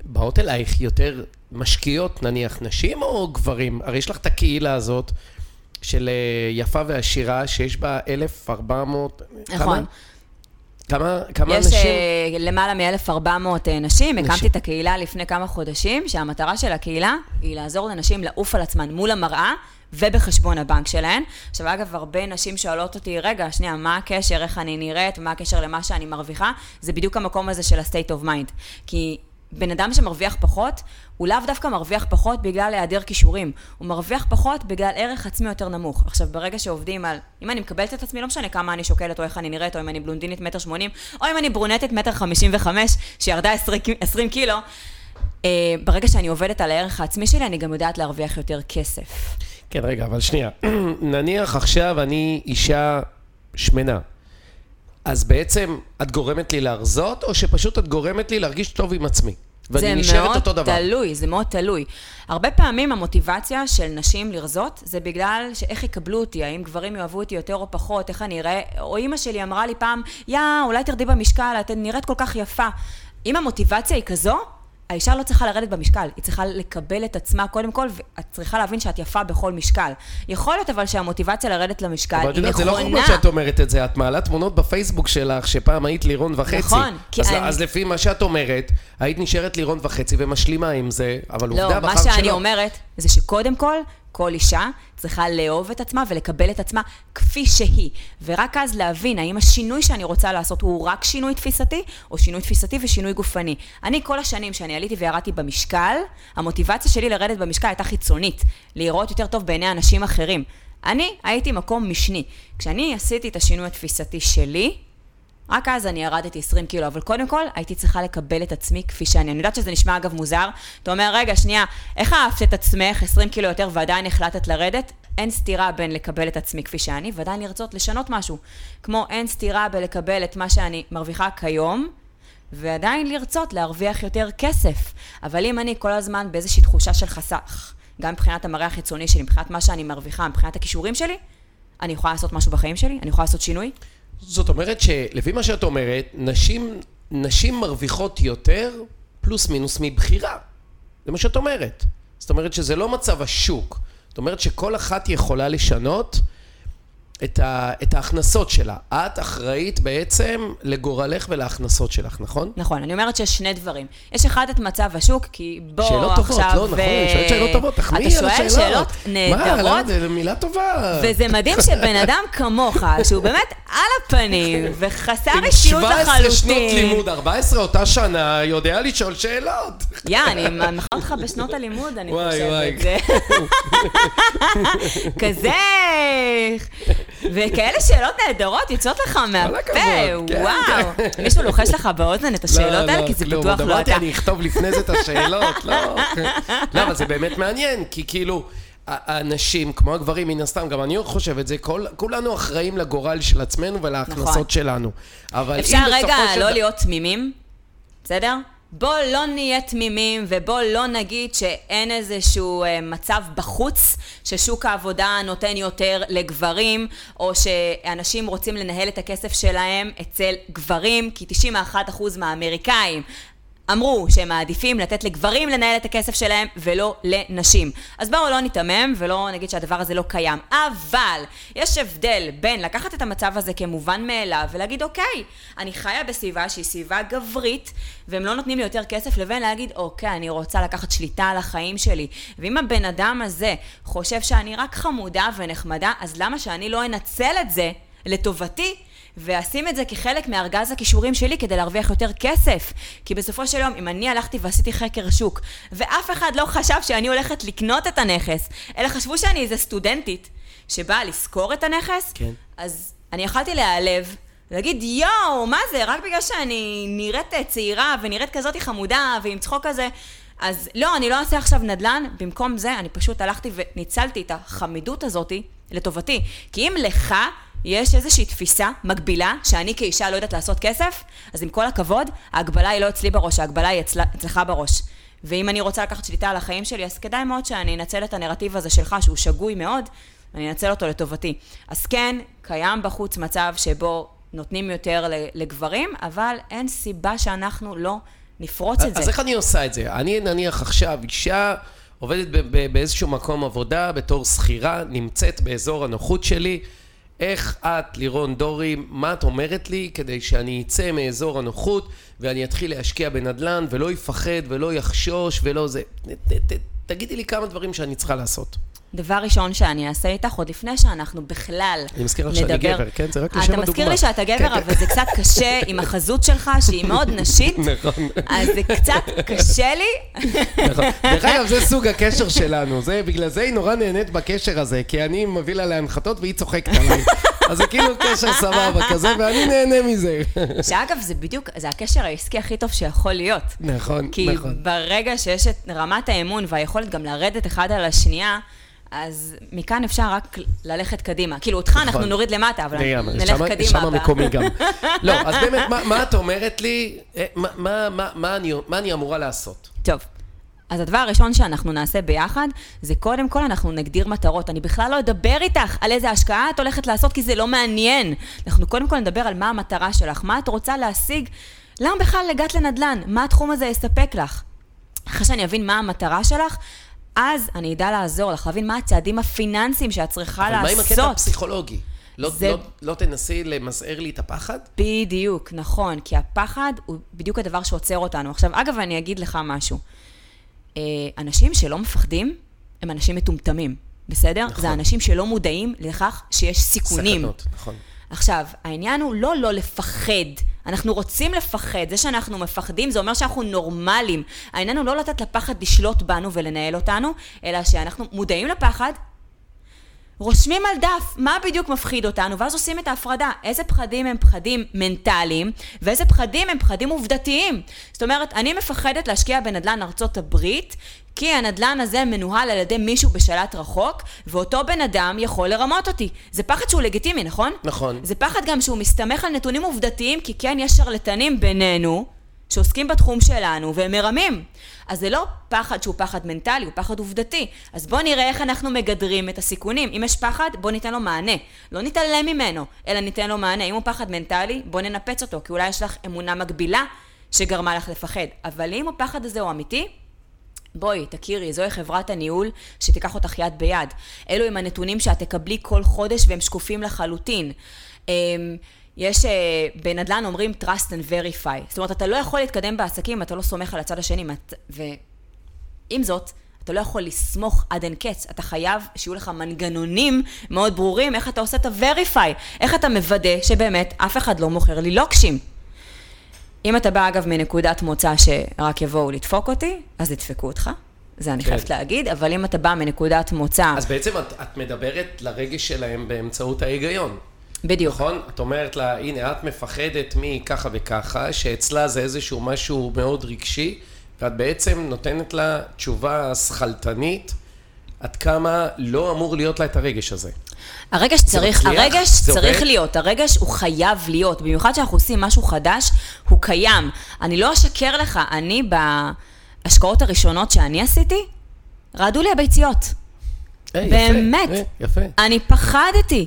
באות אלייך יותר משקיעות, נניח נשים או גברים? הרי יש לך את הקהילה הזאת של אה, יפה ועשירה, שיש בה 1,400... נכון. כמה? כמה, כמה יש נשים? uh, למעלה מ-1,400 נשים, הקמתי. את הקהילה לפני כמה חודשים, שהמטרה של הקהילה היא לעזור לנשים לעוף על עצמן מול המראה. ובחשבון הבנק שלהן. עכשיו, אגב, הרבה נשים שואלות אותי, רגע, שנייה, מה הקשר, איך אני נראית, מה הקשר למה שאני מרוויחה? זה בדיוק המקום הזה של ה-state of mind. כי בן אדם שמרוויח פחות, הוא לאו דווקא מרוויח פחות בגלל היעדר כישורים, הוא מרוויח פחות בגלל ערך עצמי יותר נמוך. עכשיו, ברגע שעובדים על, אם אני מקבלת את עצמי, לא משנה כמה אני שוקלת, או איך אני נראית, או אם אני בלונדינית מטר שמונים, או אם אני ברונטית מטר חמישים וחמש, שירדה עשרים- קילו, אה, ברגע שאני עובדת על הערך העצמי שלי, אני גם יודעת להרוויח יותר כסף. כן, רגע, אבל שנייה. נניח עכשיו אני אישה שמנה. אז בעצם את גורמת לי להרזות, או שפשוט את גורמת לי להרגיש טוב עם עצמי? ואני נשארת אותו דבר. זה מאוד תלוי, זה מאוד תלוי. הרבה פעמים המוטיבציה של נשים לרזות, זה בגלל שאיך יקבלו אותי, האם גברים יאהבו אותי יותר או פחות, איך אני אראה, או אימא שלי אמרה לי פעם, יא, אולי תרדי במשקל, את נראית כל כך יפה. אם המוטיבציה היא כזו, האישה לא צריכה לרדת במשקל, היא צריכה לקבל את עצמה קודם כל, ואת צריכה להבין שאת יפה בכל משקל. יכול להיות אבל שהמוטיבציה לרדת למשקל אבל את היא יודעת, זה לא נכונה. חוכמה שאת אומרת את זה, את מעלה תמונות בפייסבוק שלך, שפעם היית לירון וחצי. נכון, כי אז, אני- אז לפי מה שאת אומרת, היית נשארת לירון וחצי ומשלימה עם זה, אבל לא, עובדה מה בחרת שלא. שאני אומרת, זה שקודם כל, כל אישה צריכה לאהוב את עצמה ולקבל את עצמה כפי שהיא. ורק אז להבין האם השינוי שאני רוצה לעשות הוא רק שינוי תפיסתי, או שינוי תפיסתי ושינוי גופני. אני, כל השנים שאני עליתי וירדתי במשקל, המוטיבציה שלי לרדת במשקל הייתה חיצונית, להיראות יותר טוב בעיני אנשים אחרים. אני הייתי מקום משני. כשאני עשיתי את השינוי התפיסתי שלי, רק אז אני ירדתי 20 קילו, אבל קודם כל הייתי צריכה לקבל את עצמי כפי שאני. אני יודעת שזה נשמע אגב מוזר, אתה אומר, רגע, שנייה, איך אהבת את עצמך 20 קילו יותר ועדיין החלטת לרדת? אין סתירה בין לקבל את עצמי כפי שאני, ועדיין לרצות לשנות משהו. כמו אין סתירה בלקבל את מה שאני מרוויחה כיום, ועדיין לרצות להרוויח יותר כסף. אבל אם אני כל הזמן באיזושהי תחושה של חסך, גם מבחינת המראה החיצוני שלי, מבחינת מה שאני מרוויחה, מבחינת הכישורים שלי, אני יכולה לעשות משהו בחיים שלי? אני יכולה לעשות שינוי? זאת אומרת שלפי מה שאת אומרת, נשים, נשים מרוויחות יותר פלוס מינוס מבחירה. זה מה שאת אומרת. זאת אומרת שזה לא מצב השוק. זאת אומרת שכל אחת יכולה לשנות את, ה, את ההכנסות שלה. את אחראית בעצם לגורלך ולהכנסות שלך, נכון? נכון, אני אומרת שיש שני דברים. יש אחד את מצב השוק, כי בוא שאלות טובות, עכשיו... לא, נכון, אני שואלת שאלות טובות, תחמיאי אתה על שואל השאלות. שאלות מה, נהדרות, לא, זה מילה טובה. וזה מדהים שבן אדם כמוך, שהוא באמת על הפנים, וחסר עם אישיות 17 שנות לחלוטין. לימוד, 14 אותה שנה, יודע לשאול שאלות. יא, אני מנחה אותך בשנות הלימוד, אני וואי, וואי. חושבת. זה... כזה... וכאלה שאלות נהדרות יוצאות לך מהפה, כן, וואו. כן. מישהו לוחש לך באוזן את השאלות לא, האלה? לא, כי זה. בטוח לא אמרתי, אתה. אני אכתוב לפני זה את השאלות, לא. לא, אבל זה באמת מעניין, כי כאילו, האנשים, כמו הגברים, מן הסתם, גם אני חושב את זה, כל- כולנו אחראים לגורל של עצמנו ולהכנסות נכון. שלנו. אבל אפשר רגע לא להיות תמימים, בסדר? בוא לא נהיה תמימים ובוא לא נגיד שאין איזשהו אה, מצב בחוץ ששוק העבודה נותן יותר לגברים או שאנשים רוצים לנהל את הכסף שלהם אצל גברים כי 91% מהאמריקאים אמרו שהם מעדיפים לתת לגברים לנהל את הכסף שלהם ולא לנשים. אז בואו לא ניתמם ולא נגיד שהדבר הזה לא קיים. אבל יש הבדל בין לקחת את המצב הזה כמובן מאליו ולהגיד אוקיי, אני חיה בסביבה שהיא סביבה גברית והם לא נותנים לי יותר כסף לבין להגיד אוקיי, אני רוצה לקחת שליטה על החיים שלי. ואם הבן אדם הזה חושב שאני רק חמודה ונחמדה, אז למה שאני לא אנצל את זה לטובתי? ואשים את זה כחלק מארגז הכישורים שלי כדי להרוויח יותר כסף. כי בסופו של יום, אם אני הלכתי ועשיתי חקר שוק, ואף אחד לא חשב שאני הולכת לקנות את הנכס, אלא חשבו שאני איזה סטודנטית שבאה לשכור את הנכס, כן. אז אני יכלתי להיעלב. להגיד, יואו, מה זה, רק בגלל שאני נראית צעירה ונראית כזאת חמודה ועם צחוק כזה, אז לא, אני לא אעשה עכשיו נדל"ן, במקום זה אני פשוט הלכתי וניצלתי את החמידות הזאתי לטובתי. כי אם לך יש איזושהי תפיסה מקבילה, שאני כאישה לא יודעת לעשות כסף, אז עם כל הכבוד, ההגבלה היא לא אצלי בראש, ההגבלה היא אצל, אצלך בראש. ואם אני רוצה לקחת שליטה על החיים שלי, אז כדאי מאוד שאני אנצל את הנרטיב הזה שלך, שהוא שגוי מאוד, ואני אנצל אותו לטובתי. אז כן, קיים בחוץ מצב שבו נותנים יותר לגברים, אבל אין סיבה שאנחנו לא נפרוץ את זה. אז איך אני עושה את זה? אני נניח עכשיו אישה עובדת באיזשהו מקום עבודה בתור שכירה, נמצאת באזור הנוחות שלי. איך את, לירון דורי, מה את אומרת לי כדי שאני אצא מאזור הנוחות ואני אתחיל להשקיע בנדל"ן ולא יפחד ולא יחשוש ולא זה. ת, ת, ת, תגידי לי כמה דברים שאני צריכה לעשות. דבר ראשון שאני אעשה איתך, עוד לפני שאנחנו בכלל אני מזכיר לך שאני גבר, כן? זה רק לשם אתה הדוגמה. מזכיר לי שאתה גבר, כן, אבל זה קצת קשה עם החזות שלך, שהיא מאוד נשית, נכון. אז זה קצת קשה לי. נכון. דרך אגב, זה סוג הקשר שלנו, זה, בגלל זה היא נורא נהנית בקשר הזה, כי אני מביא לה להנחתות והיא צוחקת עליי. אז זה כאילו קשר סבבה כזה, ואני נהנה מזה. שאגב, זה בדיוק, זה הקשר העסקי הכי טוב שיכול להיות. נכון, כי נכון. ברגע שיש את רמת האמון והיכולת גם לרדת אחד על השנייה, אז מכאן אפשר רק ללכת קדימה. כאילו, אותך אנחנו נכון. נוריד למטה, אבל לגמרי, נלך שמה- קדימה. שמה ב- מקומי גם. לא, אז באמת, מה- מה את אומרת לי, אה, מה- מה- מה- מה אני- מה אני אמורה לעשות? טוב. אז הדבר הראשון שאנחנו נעשה ביחד, זה קודם כל אנחנו נגדיר מטרות. אני בכלל לא אדבר איתך על איזה השקעה את הולכת לעשות, כי זה לא מעניין. אנחנו קודם כל נדבר על מה המטרה שלך, מה את רוצה להשיג, למה בכלל הגעת לנדל"ן, מה התחום הזה יספק לך. אחרי שאני אבין מה המטרה שלך, אז אני אדע לעזור לך, להבין מה הצעדים הפיננסיים שאת צריכה אבל מה עם לעשות. הקטע הפסיכולוגי? לא- זה- לא- לא תנסי למזער לי את הפחד? בדיוק, נכון, כי הפחד הוא בדיוק הדבר שעוצר אותנו. עכשיו, אגב, אני אגיד לך משהו. אה, אנשים שלא מפחדים, הם אנשים מטומטמים, בסדר? נכון. זה אנשים שלא מודעים לכך שיש סיכונים. סכנות, נכון. עכשיו, העניין הוא לא לא לפחד. אנחנו רוצים לפחד. זה שאנחנו מפחדים, זה אומר שאנחנו נורמלים. העניין הוא לא לתת לפחד לשלוט בנו ולנהל אותנו, אלא שאנחנו מודעים לפחד, רושמים על דף מה בדיוק מפחיד אותנו, ואז עושים את ההפרדה. איזה פחדים הם פחדים מנטליים, ואיזה פחדים הם פחדים עובדתיים. זאת אומרת, אני מפחדת להשקיע בנדל"ן ארצות הברית, כי הנדל"ן הזה מנוהל על ידי מישהו בשלט רחוק, ואותו בן אדם יכול לרמות אותי. זה פחד שהוא לגיטימי, נכון? נכון. זה פחד גם שהוא מסתמך על נתונים עובדתיים, כי כן, יש שרלטנים בינינו, שעוסקים בתחום שלנו, והם מרמים. אז זה לא פחד שהוא פחד מנטלי, הוא פחד עובדתי. אז בואו נראה איך אנחנו מגדרים את הסיכונים. אם יש פחד, בואו ניתן לו מענה. לא נתעלם ממנו, אלא ניתן לו מענה. אם הוא פחד מנטלי, בואו ננפץ אותו, כי אולי יש לך אמונה מגבילה שגרמה לך לפחד. אבל אם הפחד הזה הוא אמיתי, בואי, תכירי, זוהי חברת הניהול שתיקח אותך יד ביד. אלו הם הנתונים שאת תקבלי כל חודש והם שקופים לחלוטין. אמ, יש, אה, בנדל"ן אומרים trust and verify. זאת אומרת, אתה לא יכול להתקדם בעסקים אם אתה לא סומך על הצד השני. ועם זאת, אתה לא יכול לסמוך עד אין קץ. אתה חייב שיהיו לך מנגנונים מאוד ברורים איך אתה עושה את ה-verify. איך אתה מוודא שבאמת אף אחד לא מוכר לי לוקשים. אם אתה בא, אגב, מנקודת מוצא שרק יבואו לדפוק אותי, אז ידפקו אותך. זה אני כן. חייבת להגיד, אבל אם אתה בא מנקודת מוצא... אז בעצם את, את מדברת לרגש שלהם באמצעות ההיגיון. בדיוק. נכון? את אומרת לה, הנה, את מפחדת מככה וככה, שאצלה זה איזשהו משהו מאוד רגשי, ואת בעצם נותנת לה תשובה שכלתנית, עד כמה לא אמור להיות לה את הרגש הזה. הרגש צריך, מצליח? הרגש צריך עובד? להיות, הרגש הוא חייב להיות, במיוחד כשאנחנו עושים משהו חדש, הוא קיים. אני לא אשקר לך, אני בהשקעות הראשונות שאני עשיתי, רעדו לי הביציות. היי, באמת. יפה, יפה. אני פחדתי.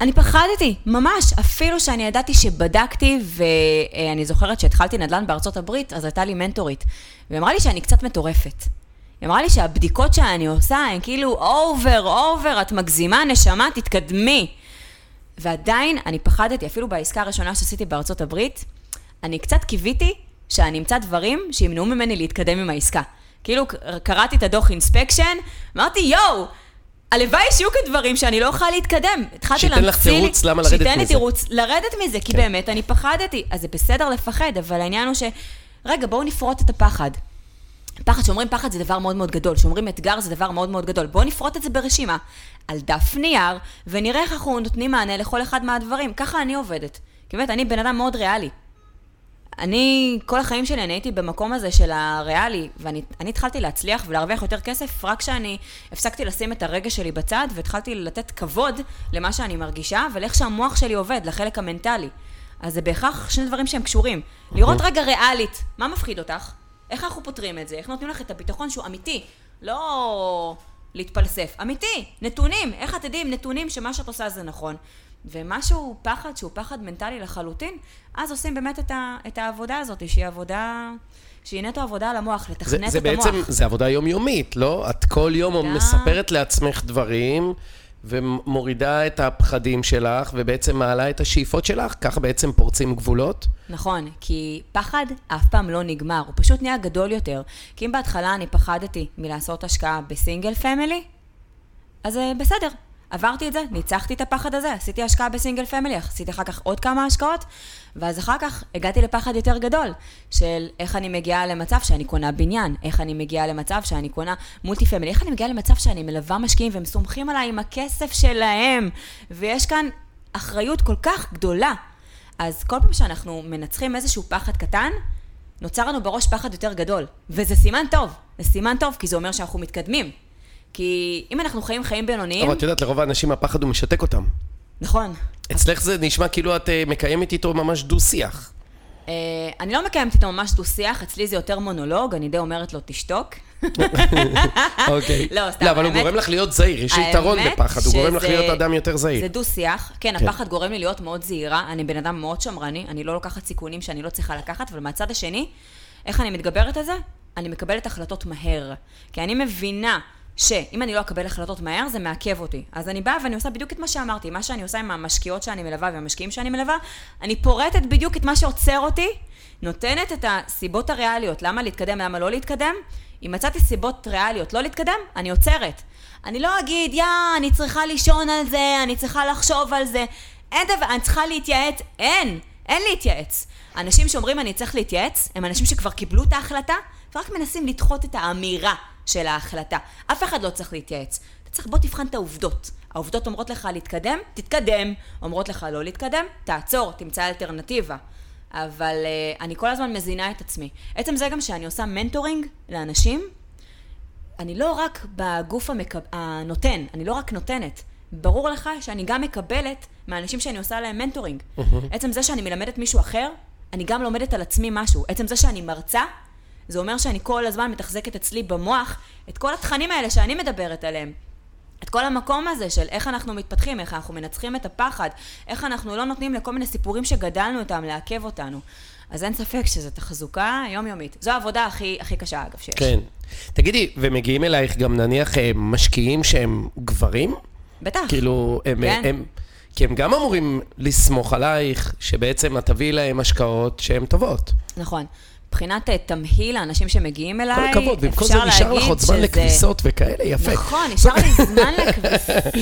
אני פחדתי, ממש. אפילו שאני ידעתי שבדקתי, ואני זוכרת שהתחלתי נדל"ן בארצות הברית, אז הייתה לי מנטורית. והיא אמרה לי שאני קצת מטורפת. היא אמרה לי שהבדיקות שאני עושה הן כאילו over, over, את מגזימה, נשמה, תתקדמי. ועדיין אני פחדתי, אפילו בעסקה הראשונה שעשיתי בארצות הברית, אני קצת קיוויתי שאני אמצא דברים שימנעו ממני להתקדם עם העסקה. כאילו, קראתי את הדוח אינספקשן, אמרתי, יואו, הלוואי שיהיו כאן דברים שאני לא אוכל להתקדם. התחלתי שייתן לך להמציא לי- תירוץ למה לרדת שייתן לי מזה. תירוץ לרדת מזה, כי כן. באמת אני פחדתי. אז זה בסדר לפחד, אבל העניין הוא ש... רגע, בואו נפרוט את הפחד. פחד, שאומרים פחד זה דבר מאוד מאוד גדול, שאומרים אתגר זה דבר מאוד מאוד גדול. בואו נפרוט את זה ברשימה, על דף נייר, ונראה איך אנחנו נותנים מענה לכל אחד מהדברים. ככה אני עובדת. כי באמת, אני בן אדם מאוד ריאלי. אני, כל החיים שלי אני הייתי במקום הזה של הריאלי, ואני אני התחלתי להצליח ולהרוויח יותר כסף רק כשאני הפסקתי לשים את הרגש שלי בצד, והתחלתי לתת כבוד למה שאני מרגישה, ולאיך שהמוח שלי עובד, לחלק המנטלי. אז זה בהכרח שני דברים שהם קשורים. לראות רגע ריאלית, מה מפחיד אותך? איך אנחנו פותרים את זה? איך נותנים לך את הביטחון שהוא אמיתי, לא להתפלסף. אמיתי, נתונים, איך את תדעי עם נתונים שמה שאת עושה זה נכון. ומשהו, פחד שהוא פחד מנטלי לחלוטין, אז עושים באמת את, ה, את העבודה הזאת, שהיא עבודה, שהיא נטו עבודה על המוח, זה, לתכנת זה את המוח. בעצם, זה עבודה יומיומית, לא? את כל יום מספרת לעצמך דברים, ומורידה את הפחדים שלך, ובעצם מעלה את השאיפות שלך, ככה בעצם פורצים גבולות. נכון, כי פחד אף פעם לא נגמר, הוא פשוט נהיה גדול יותר. כי אם בהתחלה אני פחדתי מלעשות השקעה בסינגל פמילי, אז אה, בסדר, עברתי את זה, ניצחתי את הפחד הזה, עשיתי השקעה ב single family, עשיתי אחר כך עוד כמה השקעות, ואז אחר כך הגעתי לפחד יותר גדול, של איך אני מגיעה למצב שאני קונה בניין, איך אני מגיעה למצב שאני קונה multi family, איך אני מגיעה למצב שאני מלווה משקיעים והם סומכים עליי עם הכסף שלהם, ויש כאן אחריות כל כך גדולה. אז כל פעם שאנחנו מנצחים איזשהו פחד קטן, נוצר לנו בראש פחד יותר גדול. וזה סימן טוב, זה סימן טוב, כי זה אומר שאנחנו מתקדמים. כי אם אנחנו חיים חיים בינוניים, אבל את יודעת, לרוב האנשים הפחד הוא משתק אותם. נכון. אצלך זה נשמע כאילו את אה, מקיימת איתו ממש דו-שיח. אה, אני לא מקיימת איתו ממש דו-שיח, אצלי זה יותר מונולוג, אני די אומרת לו, תשתוק. אוקיי. לא, סתם, לא, אבל הוא גורם לך להיות זהיר, יש יתרון בפחד, הוא גורם לך להיות אדם יותר זהיר. זה דו-שיח. כן, כן. הפחד גורם לי להיות מאוד זהירה. אני בן אדם מאוד שמרני, אני לא לוקחת סיכונים שאני לא צריכה לקחת, אבל מהצד השני, איך אני מתגברת על זה? אני מקבלת החלטות מהר. כי אני מבינה שאם אני לא אקבל החלטות מהר, זה מעכב אותי. אז אני באה ואני עושה בדיוק את מה שאמרתי. מה שאני עושה עם המשקיעות שאני מלווה והמשקיעים שאני מלווה, אני פורטת בדיוק את מה שעוצר אותי, נותנת את הסיבות הריאליות, למה להתקדם, למה לא להתקדם. אם מצאתי סיבות ריאליות לא להתקדם, אני עוצרת. אני לא אגיד, יא, אני צריכה לישון על זה, אני צריכה לחשוב על זה. אין דבר, אני צריכה להתייעץ. אין, אין להתייעץ. אנשים שאומרים אני צריך להתייעץ, הם אנשים שכבר קיבלו את ההחלטה, ורק מנסים לדחות את האמירה של ההחלטה. אף אחד לא צריך להתייעץ. אתה צריך, בוא תבחן את העובדות. העובדות אומרות לך להתקדם, תתקדם. אומרות לך לא להתקדם, תעצור, תמצא אלטרנטיבה. אבל uh, אני כל הזמן מזינה את עצמי. עצם זה גם שאני עושה מנטורינג לאנשים, אני לא רק בגוף המקב... הנותן, אני לא רק נותנת. ברור לך שאני גם מקבלת מהאנשים שאני עושה להם מנטורינג. עצם זה שאני מלמדת מישהו אחר, אני גם לומדת על עצמי משהו. עצם זה שאני מרצה, זה אומר שאני כל הזמן מתחזקת אצלי במוח את כל התכנים האלה שאני מדברת עליהם. את כל המקום הזה של איך אנחנו מתפתחים, איך אנחנו מנצחים את הפחד, איך אנחנו לא נותנים לכל מיני סיפורים שגדלנו איתם לעכב אותנו. אז אין ספק שזו תחזוקה יומיומית. זו העבודה הכי, הכי קשה, אגב, שיש. כן. תגידי, ומגיעים אלייך גם נניח אה, משקיעים שהם גברים? בטח. כאילו, הם, כן. הם, כי הם גם אמורים לסמוך עלייך, שבעצם את תביאי להם השקעות שהן טובות. נכון. מבחינת אה, תמהיל האנשים שמגיעים אליי, כל הכבוד, במקום זה אפשר נשאר לך להגיד עוד זמן שזה- לכביסות וכאלה, יפה. נכון, נשאר לי זמן לכביסות,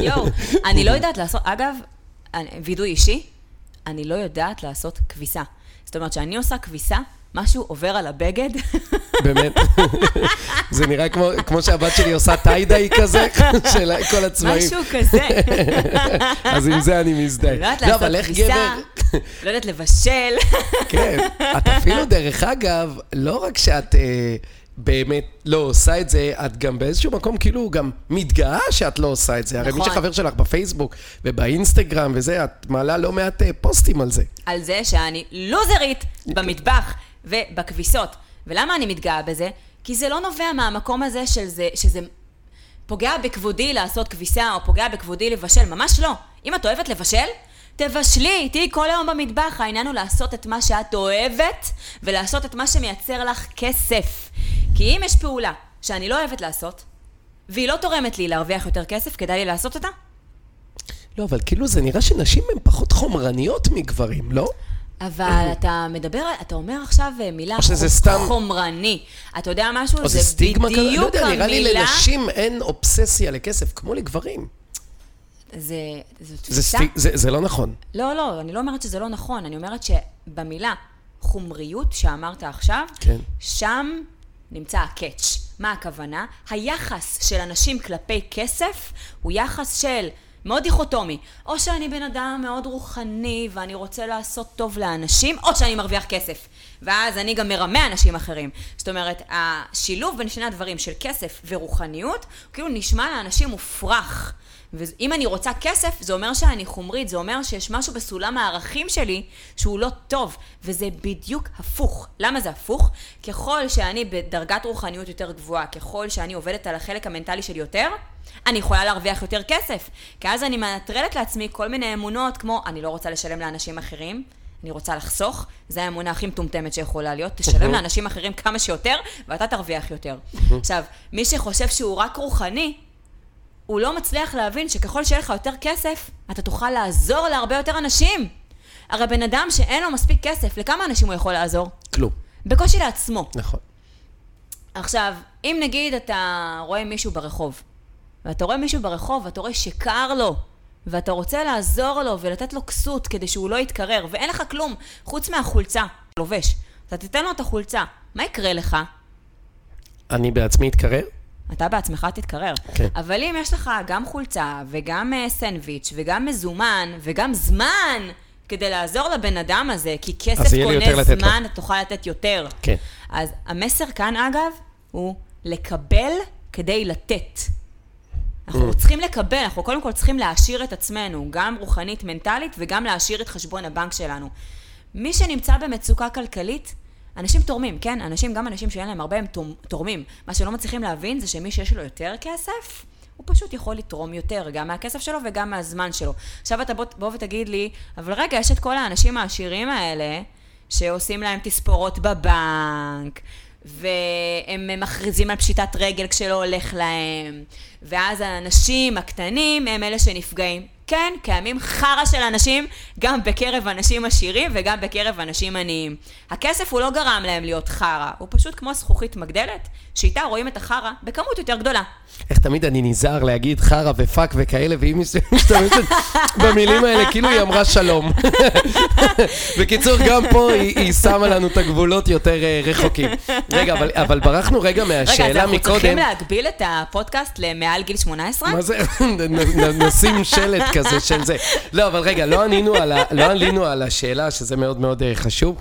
יואו. אני לא יודעת לעשות, אגב, וידוי אישי, אני לא יודעת לעשות כביסה. זאת אומרת, כשאני עושה כביסה, משהו עובר על הבגד, באמת. זה נראה כמו, כמו שהבת שלי עושה טיידיי כזה, של כל הצבעים. משהו כזה. אז עם זה אני מזדהה. לא יודעת לא, לעשות כביסה. לא יודעת לבשל. כן. את אפילו, דרך אגב, לא רק שאת... אה, באמת לא עושה את זה, את גם באיזשהו מקום כאילו גם מתגאה שאת לא עושה את זה. הרי מי נכון. שחבר שלך בפייסבוק ובאינסטגרם וזה, את מעלה לא מעט אה, פוסטים על זה. על זה שאני לוזרית במטבח ובכביסות. ולמה אני מתגאה בזה? כי זה לא נובע מהמקום הזה של זה, שזה פוגע בכבודי לעשות כביסה, או פוגע בכבודי לבשל, ממש לא. אם את אוהבת לבשל, תבשלי, תהיי כל היום במטבח. העניין הוא לעשות את מה שאת אוהבת, ולעשות את מה שמייצר לך כסף. כי אם יש פעולה שאני לא אוהבת לעשות, והיא לא תורמת לי להרוויח יותר כסף, כדאי לי לעשות אותה? לא, אבל כאילו זה נראה שנשים הן פחות חומרניות מגברים, לא? אבל אתה מדבר, אתה אומר עכשיו אה, מילה או שזה סתם- חומרני. אתה יודע משהו? או זה סטיגמה כזאת? לא יודע, נראה לי. לנשים אין אובססיה לכסף, כמו לגברים. זה, זו זה. סטיג, זה, זה לא נכון. לא, לא, אני לא אומרת שזה לא נכון, אני אומרת שבמילה חומריות שאמרת עכשיו, כן. שם נמצא הקאץ'. מה הכוונה? היחס של אנשים כלפי כסף הוא יחס של מאוד דיכוטומי. או שאני בן אדם מאוד רוחני ואני רוצה לעשות טוב לאנשים, או שאני מרוויח כסף. ואז אני גם מרמה אנשים אחרים. זאת אומרת, השילוב בין שני הדברים של כסף ורוחניות, כאילו נשמע לאנשים מופרך. ואם אני רוצה כסף, זה אומר שאני חומרית, זה אומר שיש משהו בסולם הערכים שלי שהוא לא טוב, וזה בדיוק הפוך. למה זה הפוך? ככל שאני בדרגת רוחניות יותר גבוהה, ככל שאני עובדת על החלק המנטלי שלי יותר, אני יכולה להרוויח יותר כסף. כי אז אני מנטרלת לעצמי כל מיני אמונות, כמו אני לא רוצה לשלם לאנשים אחרים, אני רוצה לחסוך, זו האמונה הכי מטומטמת שיכולה להיות, תשלם לאנשים אחרים כמה שיותר, ואתה תרוויח יותר. עכשיו, מי שחושב שהוא רק רוחני, הוא לא מצליח להבין שככל שיהיה לך יותר כסף, אתה תוכל לעזור להרבה יותר אנשים. הרי בן אדם שאין לו מספיק כסף, לכמה אנשים הוא יכול לעזור? כלום. בקושי לעצמו. נכון. עכשיו, אם נגיד אתה רואה מישהו ברחוב, ואתה רואה מישהו ברחוב ואתה רואה שקר לו, ואתה רוצה לעזור לו ולתת לו כסות כדי שהוא לא יתקרר, ואין לך כלום חוץ מהחולצה לובש, אתה תיתן לו את החולצה, מה יקרה לך? אני בעצמי אתקרר? אתה בעצמך תתקרר. כן. אבל אם יש לך גם חולצה, וגם אה, סנדוויץ', וגם מזומן, וגם זמן, כדי לעזור לבן אדם הזה, כי כסף קונה. זמן, אתה תוכל לתת יותר. כן. אז המסר כאן, אגב, הוא לקבל כדי לתת. אנחנו צריכים לקבל, אנחנו קודם כל צריכים להעשיר את עצמנו, גם רוחנית, מנטלית, וגם להעשיר את חשבון הבנק שלנו. מי שנמצא במצוקה כלכלית, אנשים תורמים, כן? אנשים, גם אנשים שאין להם הרבה, הם תורמים. מה שלא מצליחים להבין זה שמי שיש לו יותר כסף, הוא פשוט יכול לתרום יותר, גם מהכסף שלו וגם מהזמן שלו. עכשיו אתה בוא, בוא ותגיד לי, אבל רגע, יש את כל האנשים העשירים האלה, שעושים להם תספורות בבנק, והם מכריזים על פשיטת רגל כשלא הולך להם, ואז האנשים הקטנים הם אלה שנפגעים. כן, קיימים חרא של אנשים, גם בקרב אנשים עשירים וגם בקרב אנשים עניים. הכסף הוא לא גרם להם להיות חרא, הוא פשוט כמו זכוכית מגדלת, שאיתה רואים את החרא בכמות יותר גדולה. איך תמיד אני נזהר להגיד חרא ופאק וכאלה, והיא משתמשת במילים האלה כאילו היא אמרה שלום. בקיצור, גם פה היא, היא שמה לנו את הגבולות יותר אה, רחוקים. רגע, אבל, אבל ברחנו רגע רגע, אז מהשאלה אנחנו צריכים מקודם. להגביל את הפודקאסט למעל גיל 18? מה זה? נשים שלט כזה של זה. לא, אבל רגע, לא ענינו על, לא השאלה, שזה מאוד מאוד אה, חשוב.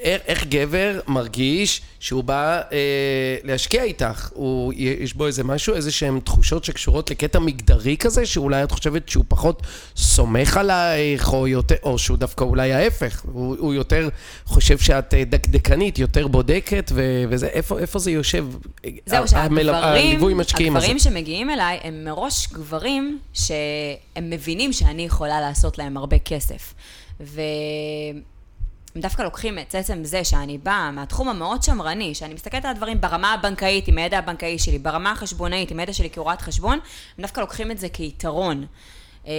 איך, איך גבר מרגיש שהוא בא אה, להשקיע איתך? הוא, יש בו איזה משהו, איזה שהן תחושות שקשורות לקטע מגדרי כזה, שאולי את חושבת שהוא פחות סומך עלייך, או, יותר, או שהוא דווקא אולי ההפך, הוא, הוא יותר חושב שאת אה, דקדקנית, יותר בודקת, ו, וזה, איפה, איפה זה יושב? זהו, שהגברים, משקיעים הזה. הגברים שמגיעים אליי הם מראש גברים שהם מבינים שאני יכולה לעשות להם הרבה כסף. והם דווקא לוקחים את עצם זה שאני באה מהתחום המאוד שמרני, שאני מסתכלת על הדברים ברמה הבנקאית, עם הידע הבנקאי שלי, ברמה החשבונאית, עם הידע שלי כהוראת חשבון, הם דווקא לוקחים את זה כיתרון. אה,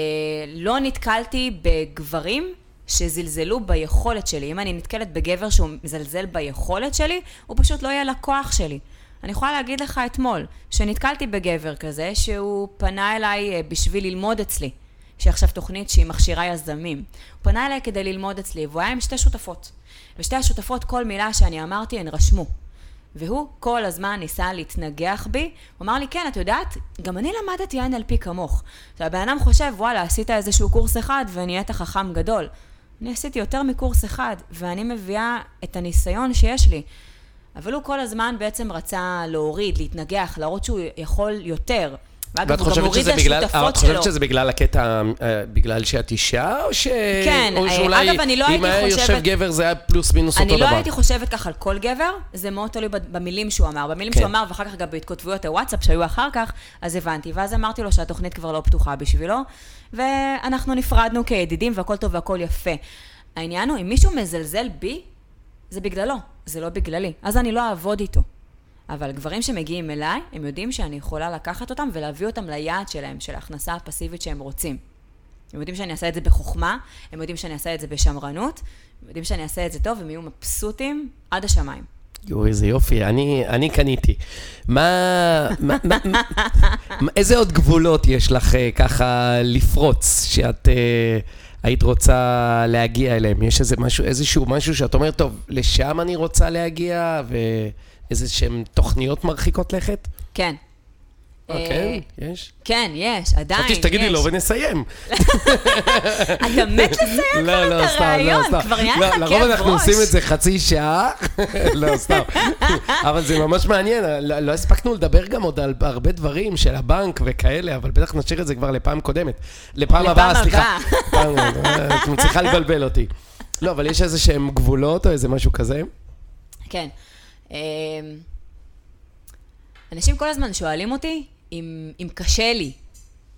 לא נתקלתי בגברים שזלזלו ביכולת שלי. אם אני נתקלת בגבר שהוא מזלזל ביכולת שלי, הוא פשוט לא יהיה לקוח שלי. אני יכולה להגיד לך אתמול, שנתקלתי בגבר כזה, שהוא פנה אליי אה, בשביל ללמוד אצלי. לי עכשיו תוכנית שהיא מכשירה יזמים. הוא פנה אליי כדי ללמוד אצלי, והוא היה עם שתי שותפות. ושתי השותפות, כל מילה שאני אמרתי, הן רשמו. והוא כל הזמן ניסה להתנגח בי, הוא אמר לי, כן, את יודעת, גם אני למדתי NLP כמוך. עכשיו, הבן אדם חושב, וואלה, עשית איזשהו קורס אחד ונהיית חכם גדול. אני עשיתי יותר מקורס אחד, ואני מביאה את הניסיון שיש לי. אבל הוא כל הזמן בעצם רצה להוריד, להתנגח, להראות שהוא יכול יותר. ואגב, הוא גם חושבת הוריד שזה בגלל, לשותפות את חושבת שלו. שזה בגלל הקטע, אה, בגלל שאת אישה, או ש... כן, או אה, שאולי אגב, אני לא אם הייתי היה יושב חושבת- גבר זה היה פלוס מינוס אותו אני דבר. לא הייתי חושבת ככה על כל גבר, זה מאוד תלוי במילים שהוא אמר. במילים כן. שהוא אמר, ואחר כך גם בהתכתבויות הוואטסאפ שהיו אחר כך, אז הבנתי. ואז אמרתי לו שהתוכנית כבר לא פתוחה בשבילו, ואנחנו נפרדנו כידידים והכל טוב והכל יפה. העניין הוא, אם מישהו מזלזל בי, זה בגללו, זה לא בגללי. אז אני לא אעבוד איתו. אבל גברים שמגיעים אליי, הם יודעים שאני יכולה לקחת אותם ולהביא אותם ליעד שלהם, של ההכנסה הפסיבית שהם רוצים. הם יודעים שאני אעשה את זה בחוכמה, הם יודעים שאני אעשה את זה בשמרנות, הם יודעים שאני אעשה את זה טוב, הם יהיו מבסוטים עד השמיים. יואו, איזה יופי, אני, אני קניתי. מה, מה, מה, מה, איזה עוד גבולות יש לך אה, ככה לפרוץ, שאת אה, היית רוצה להגיע אליהם? יש איזה משהו, איזשהו משהו שאת אומרת, טוב, לשם אני רוצה להגיע, ואיזה שהן תוכניות מרחיקות לכת? כן. אה, אה, כן, יש. כן, יש, עדיין, חשבתי שתגידי יש. לו ונסיים. אתה מת לסיים לא, כבר לא, את לא, הרעיון. כבר נהיה לא, לך כאב ראש. לרוב אנחנו עושים את זה חצי שעה, לא, סתם. אבל זה ממש מעניין, לא לא הספקנו לדבר גם עוד על הרבה דברים של הבנק וכאלה, אבל בטח נשאיר את זה כבר לפעם קודמת. לפעם לפעם הבאה, סליחה. הבאה. פעם- את מצליחה לבלבל אותי. לא, אבל יש איזה שהם גבולות או איזה משהו כזה? כן. אמ, אנשים כל הזמן שואלים אותי אם, אם קשה לי,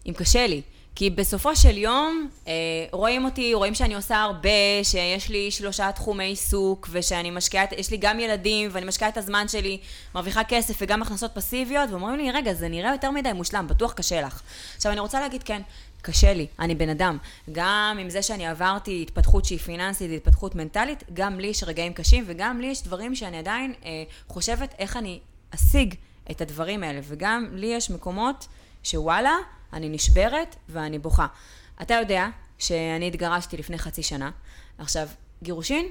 אם קשה לי. כי בסופו של יום אה, רואים אותי, רואים שאני עושה הרבה, שיש לי שלושה תחומי עיסוק, ושאני משקיעה, יש לי גם ילדים, ואני משקיעה את הזמן שלי, מרוויחה כסף וגם הכנסות פסיביות, ואומרים לי, רגע, זה נראה יותר מדי מושלם, בטוח קשה לך. עכשיו, אני רוצה להגיד, כן, קשה לי, אני בן אדם. גם עם זה שאני עברתי התפתחות שהיא פיננסית והתפתחות מנטלית, גם לי יש רגעים קשים, וגם לי יש דברים שאני עדיין אה, חושבת איך אני אשיג את הדברים האלה. וגם לי יש מקומות שוואלה, אני נשברת ואני בוכה. אתה יודע שאני התגרשתי לפני חצי שנה. עכשיו, גירושין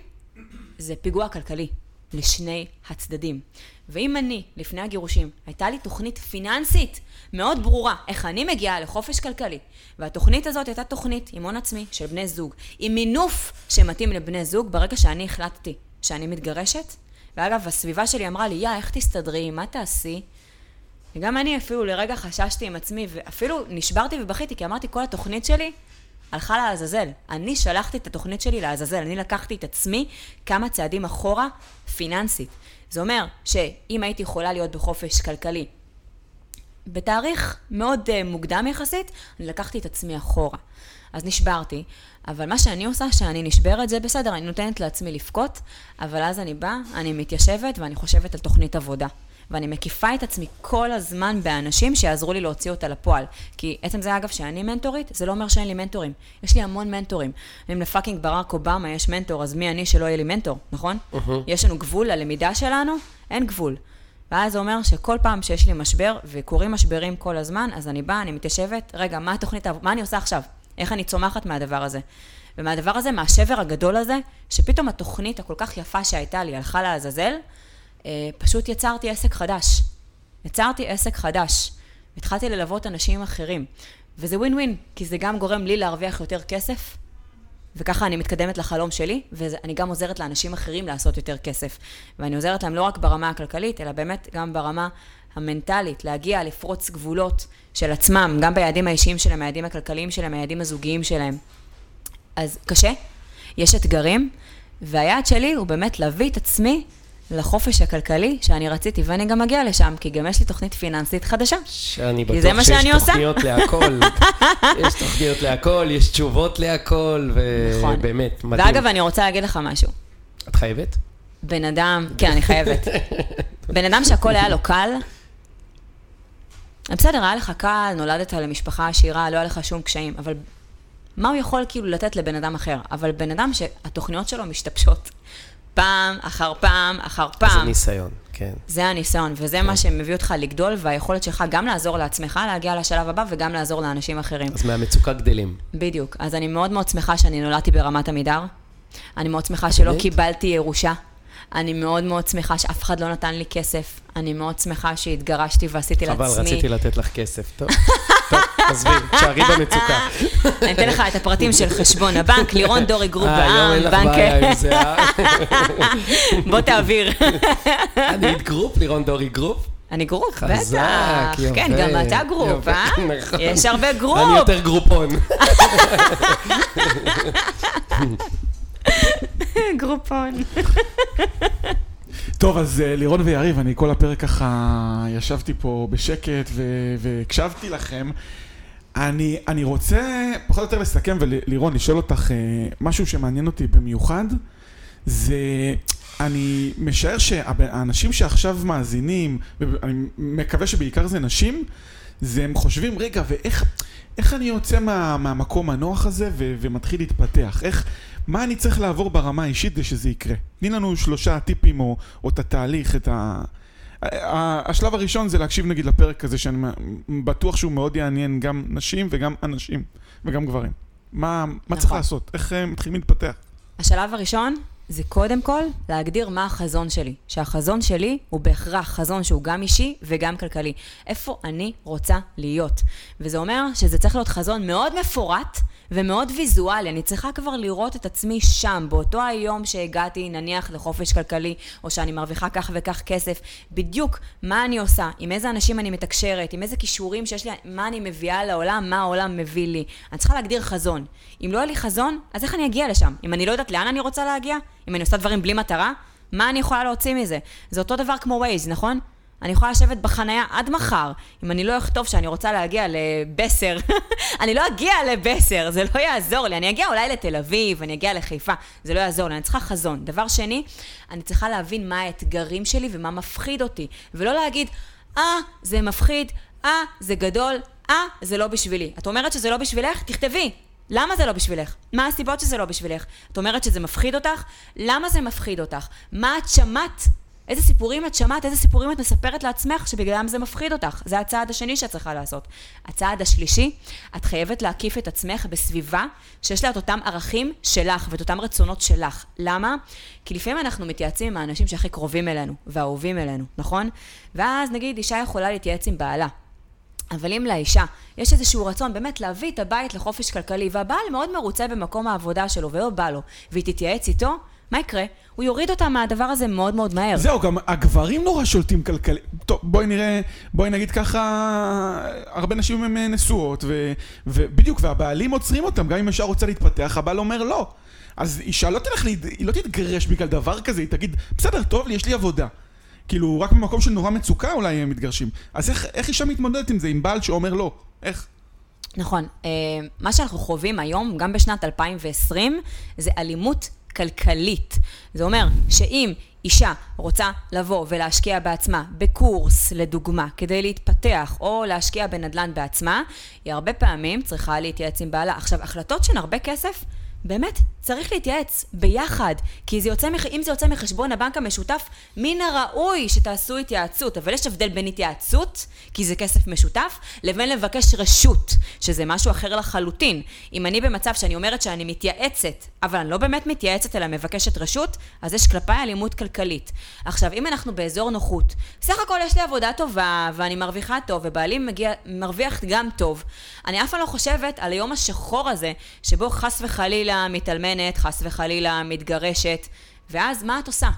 זה פיגוע כלכלי לשני הצדדים. ואם אני, לפני הגירושים, הייתה לי תוכנית פיננסית מאוד ברורה, איך אני מגיעה לחופש כלכלי, והתוכנית הזאת הייתה תוכנית עם הון עצמי של בני זוג, עם מינוף שמתאים לבני זוג, ברגע שאני החלטתי שאני מתגרשת, ואגב, הסביבה שלי אמרה לי, יא, איך תסתדרי, מה תעשי? וגם אני אפילו לרגע חששתי עם עצמי, ואפילו נשברתי ובכיתי, כי אמרתי, כל התוכנית שלי הלכה לעזאזל. אני שלחתי את התוכנית שלי לעזאזל, אני לקחתי את עצמי כמה צעדים אחורה פיננסית. זה אומר שאם הייתי יכולה להיות בחופש כלכלי בתאריך מאוד uh, מוקדם יחסית, אני לקחתי את עצמי אחורה. אז נשברתי, אבל מה שאני עושה, שאני נשברת, זה בסדר, אני נותנת לעצמי לבכות, אבל אז אני באה, אני מתיישבת ואני חושבת על תוכנית עבודה. ואני מקיפה את עצמי כל הזמן באנשים שיעזרו לי להוציא אותה לפועל. כי עצם זה, אגב, שאני מנטורית, זה לא אומר שאין לי מנטורים. יש לי המון מנטורים. אם לפאקינג ברק אובמה יש מנטור, אז מי אני שלא יהיה לי מנטור, נכון? יש לנו גבול ללמידה שלנו? אין גבול. ואז זה אומר שכל פעם שיש לי משבר, וקורים משברים כל הזמן, אז אני באה, אני מתיישבת, רגע, מה התוכנית, מה אני עושה עכשיו? איך אני צומחת מהדבר הזה? ומהדבר הזה, מהשבר הגדול הזה, שפתאום התוכנית הכל כך יפה שהייתה לי הלכה לעזאזל, פשוט יצרתי עסק חדש. יצרתי עסק חדש. התחלתי ללוות אנשים אחרים. וזה ווין ווין, כי זה גם גורם לי להרוויח יותר כסף, וככה אני מתקדמת לחלום שלי, ואני גם עוזרת לאנשים אחרים לעשות יותר כסף. ואני עוזרת להם לא רק ברמה הכלכלית, אלא באמת גם ברמה המנטלית, להגיע, לפרוץ גבולות של עצמם, גם ביעדים האישיים שלהם, היעדים הכלכליים שלהם, היעדים הזוגיים שלהם. אז קשה, יש אתגרים, והיעד שלי הוא באמת להביא את עצמי לחופש הכלכלי שאני רציתי, ואני גם אגיע לשם, כי גם יש לי תוכנית פיננסית חדשה. שאני בטוח שיש שאני עושה. תוכניות להכל. יש תוכניות להכל, יש תשובות להכל, נכון. ובאמת, מדהים. ואגב, אני רוצה להגיד לך משהו. את חייבת? בן אדם, כן, אני חייבת. בן אדם שהכל היה לו קל, בסדר, היה לך קל, נולדת למשפחה עשירה, לא היה לך שום קשיים, אבל מה הוא יכול כאילו לתת לבן אדם אחר? אבל בן אדם שהתוכניות שלו משתבשות פעם אחר פעם אחר זה פעם. ניסיון, כן. זה הניסיון, וזה מה שמביא אותך לגדול, והיכולת שלך גם לעזור לעצמך להגיע לשלב הבא, וגם לעזור לאנשים אחרים. אז מהמצוקה גדלים. בדיוק. אז אני מאוד מאוד שמחה שאני נולדתי ברמת עמידר. אני מאוד שמחה שלא קיבלתי ירושה. אני מאוד מאוד שמחה שאף אחד לא נתן לי כסף. אני מאוד שמחה שהתגרשתי ועשיתי הכל לעצמי. רציתי לתת לך כסף. טוב, טוב, עזבי, תשארי במצוקה. אני אתן לך את הפרטים של חשבון הבנק, לירון דורי גרופ אה, היום בע"מ, אין לך בנק... בעיה עם זה, אה? בוא תעביר. אני גרופ, לירון דורי גרופ. אני group, חזק, בטח. יפה. כן, גם אתה group, אה? נכון. יש הרבה group. אני יותר גרופון. גרופון. טוב, אז אה, לירון ויריב, אני כל הפרק ככה ישבתי פה בשקט והקשבתי לכם. אני, אני רוצה פחות או יותר לסכם ולירון, לשאול אותך אה, משהו שמעניין אותי במיוחד, זה, אני משער שהאנשים שעכשיו מאזינים, ואני מקווה שבעיקר זה נשים, זה הם חושבים, רגע, ואיך איך אני יוצא מה, מהמקום הנוח הזה ו, ומתחיל להתפתח? איך, מה אני צריך לעבור ברמה האישית כדי שזה יקרה? תני לנו שלושה טיפים או, או את התהליך, את ה... השלב הראשון זה להקשיב נגיד לפרק הזה שאני בטוח שהוא מאוד יעניין גם נשים וגם אנשים וגם גברים. מה, מה צריך נכון. לעשות? איך אה, מתחילים להתפתח? השלב הראשון זה קודם כל להגדיר מה החזון שלי. שהחזון שלי הוא בהכרח חזון שהוא גם אישי וגם כלכלי. איפה אני רוצה להיות. וזה אומר שזה צריך להיות חזון מאוד מפורט ומאוד ויזואלי. אני צריכה כבר לראות את עצמי שם, באותו היום שהגעתי, נניח, לחופש כלכלי, או שאני מרוויחה כך וכך כסף, בדיוק מה אני עושה, עם איזה אנשים אני מתקשרת, עם איזה כישורים שיש לי, מה אני מביאה לעולם, מה העולם מביא לי. אני צריכה להגדיר חזון. אם לא יהיה לי חזון, אז איך אני אגיע לשם? אם אני לא יודעת לאן אני רוצה להגיע? אם אני עושה דברים בלי מטרה? מה אני יכולה להוציא מזה? זה אותו דבר כמו ווייז, נכון? אני יכולה לשבת בחנייה עד מחר. אם אני לא אכתוב שאני רוצה להגיע לבסר, אני לא אגיע לבסר, זה לא יעזור לי. אני אגיע אולי לתל אביב, אני אגיע לחיפה, זה לא יעזור לי. אני צריכה חזון. דבר שני, אני צריכה להבין מה האתגרים שלי ומה מפחיד אותי. ולא להגיד, אה, זה מפחיד, אה, זה גדול, אה, זה לא בשבילי. את אומרת שזה לא בשבילך? תכתבי. למה זה לא בשבילך? מה הסיבות שזה לא בשבילך? את אומרת שזה מפחיד אותך? למה זה מפחיד אותך? מה את שמעת? איזה סיפורים את שמעת? איזה סיפורים את מספרת לעצמך שבגללם זה מפחיד אותך? זה הצעד השני שאת צריכה לעשות. הצעד השלישי, את חייבת להקיף את עצמך בסביבה שיש לה את אותם ערכים שלך ואת אותם רצונות שלך. למה? כי לפעמים אנחנו מתייעצים עם האנשים שהכי קרובים אלינו והאהובים אלינו, נכון? ואז נגיד אישה יכולה להתייעץ עם בעלה. אבל אם לאישה יש איזשהו רצון באמת להביא את הבית לחופש כלכלי, והבעל מאוד מרוצה במקום העבודה שלו ולא בא לו, והיא תתייעץ איתו, מה יקרה? הוא יוריד אותה מהדבר הזה מאוד מאוד מהר. זהו, גם הגברים נורא שולטים כלכלית. טוב, בואי נראה, בואי נגיד ככה, הרבה נשים הן נשואות, ו, ובדיוק, והבעלים עוצרים אותם, גם אם אישה רוצה להתפתח, הבעל אומר לא. אז אישה לא תלך, היא לא תתגרש בגלל דבר כזה, היא תגיד, בסדר, טוב לי, יש לי עבודה. כאילו, רק במקום של נורא מצוקה אולי הם מתגרשים. אז איך, איך אישה מתמודדת עם זה, עם בעל שאומר לא? איך? נכון. אה, מה שאנחנו חווים היום, גם בשנת 2020, זה אלימות כלכלית. זה אומר שאם אישה רוצה לבוא ולהשקיע בעצמה בקורס, לדוגמה, כדי להתפתח, או להשקיע בנדל"ן בעצמה, היא הרבה פעמים צריכה להתייעץ עם בעלה. עכשיו, החלטות שהן הרבה כסף, באמת, צריך להתייעץ ביחד, כי זה יוצא, אם זה יוצא מחשבון הבנק המשותף, מן הראוי שתעשו התייעצות. אבל יש הבדל בין התייעצות, כי זה כסף משותף, לבין לבקש רשות, שזה משהו אחר לחלוטין. אם אני במצב שאני אומרת שאני מתייעצת, אבל אני לא באמת מתייעצת אלא מבקשת רשות, אז יש כלפיי אלימות כלכלית. עכשיו, אם אנחנו באזור נוחות, סך הכל יש לי עבודה טובה, ואני מרוויחה טוב, ובעלי מגיע, מרוויח גם טוב, אני אף פעם לא חושבת על היום השחור הזה, שבו חס וחלילה מתאלמנת, חס וחלילה מתגרשת, ואז מה את עושה?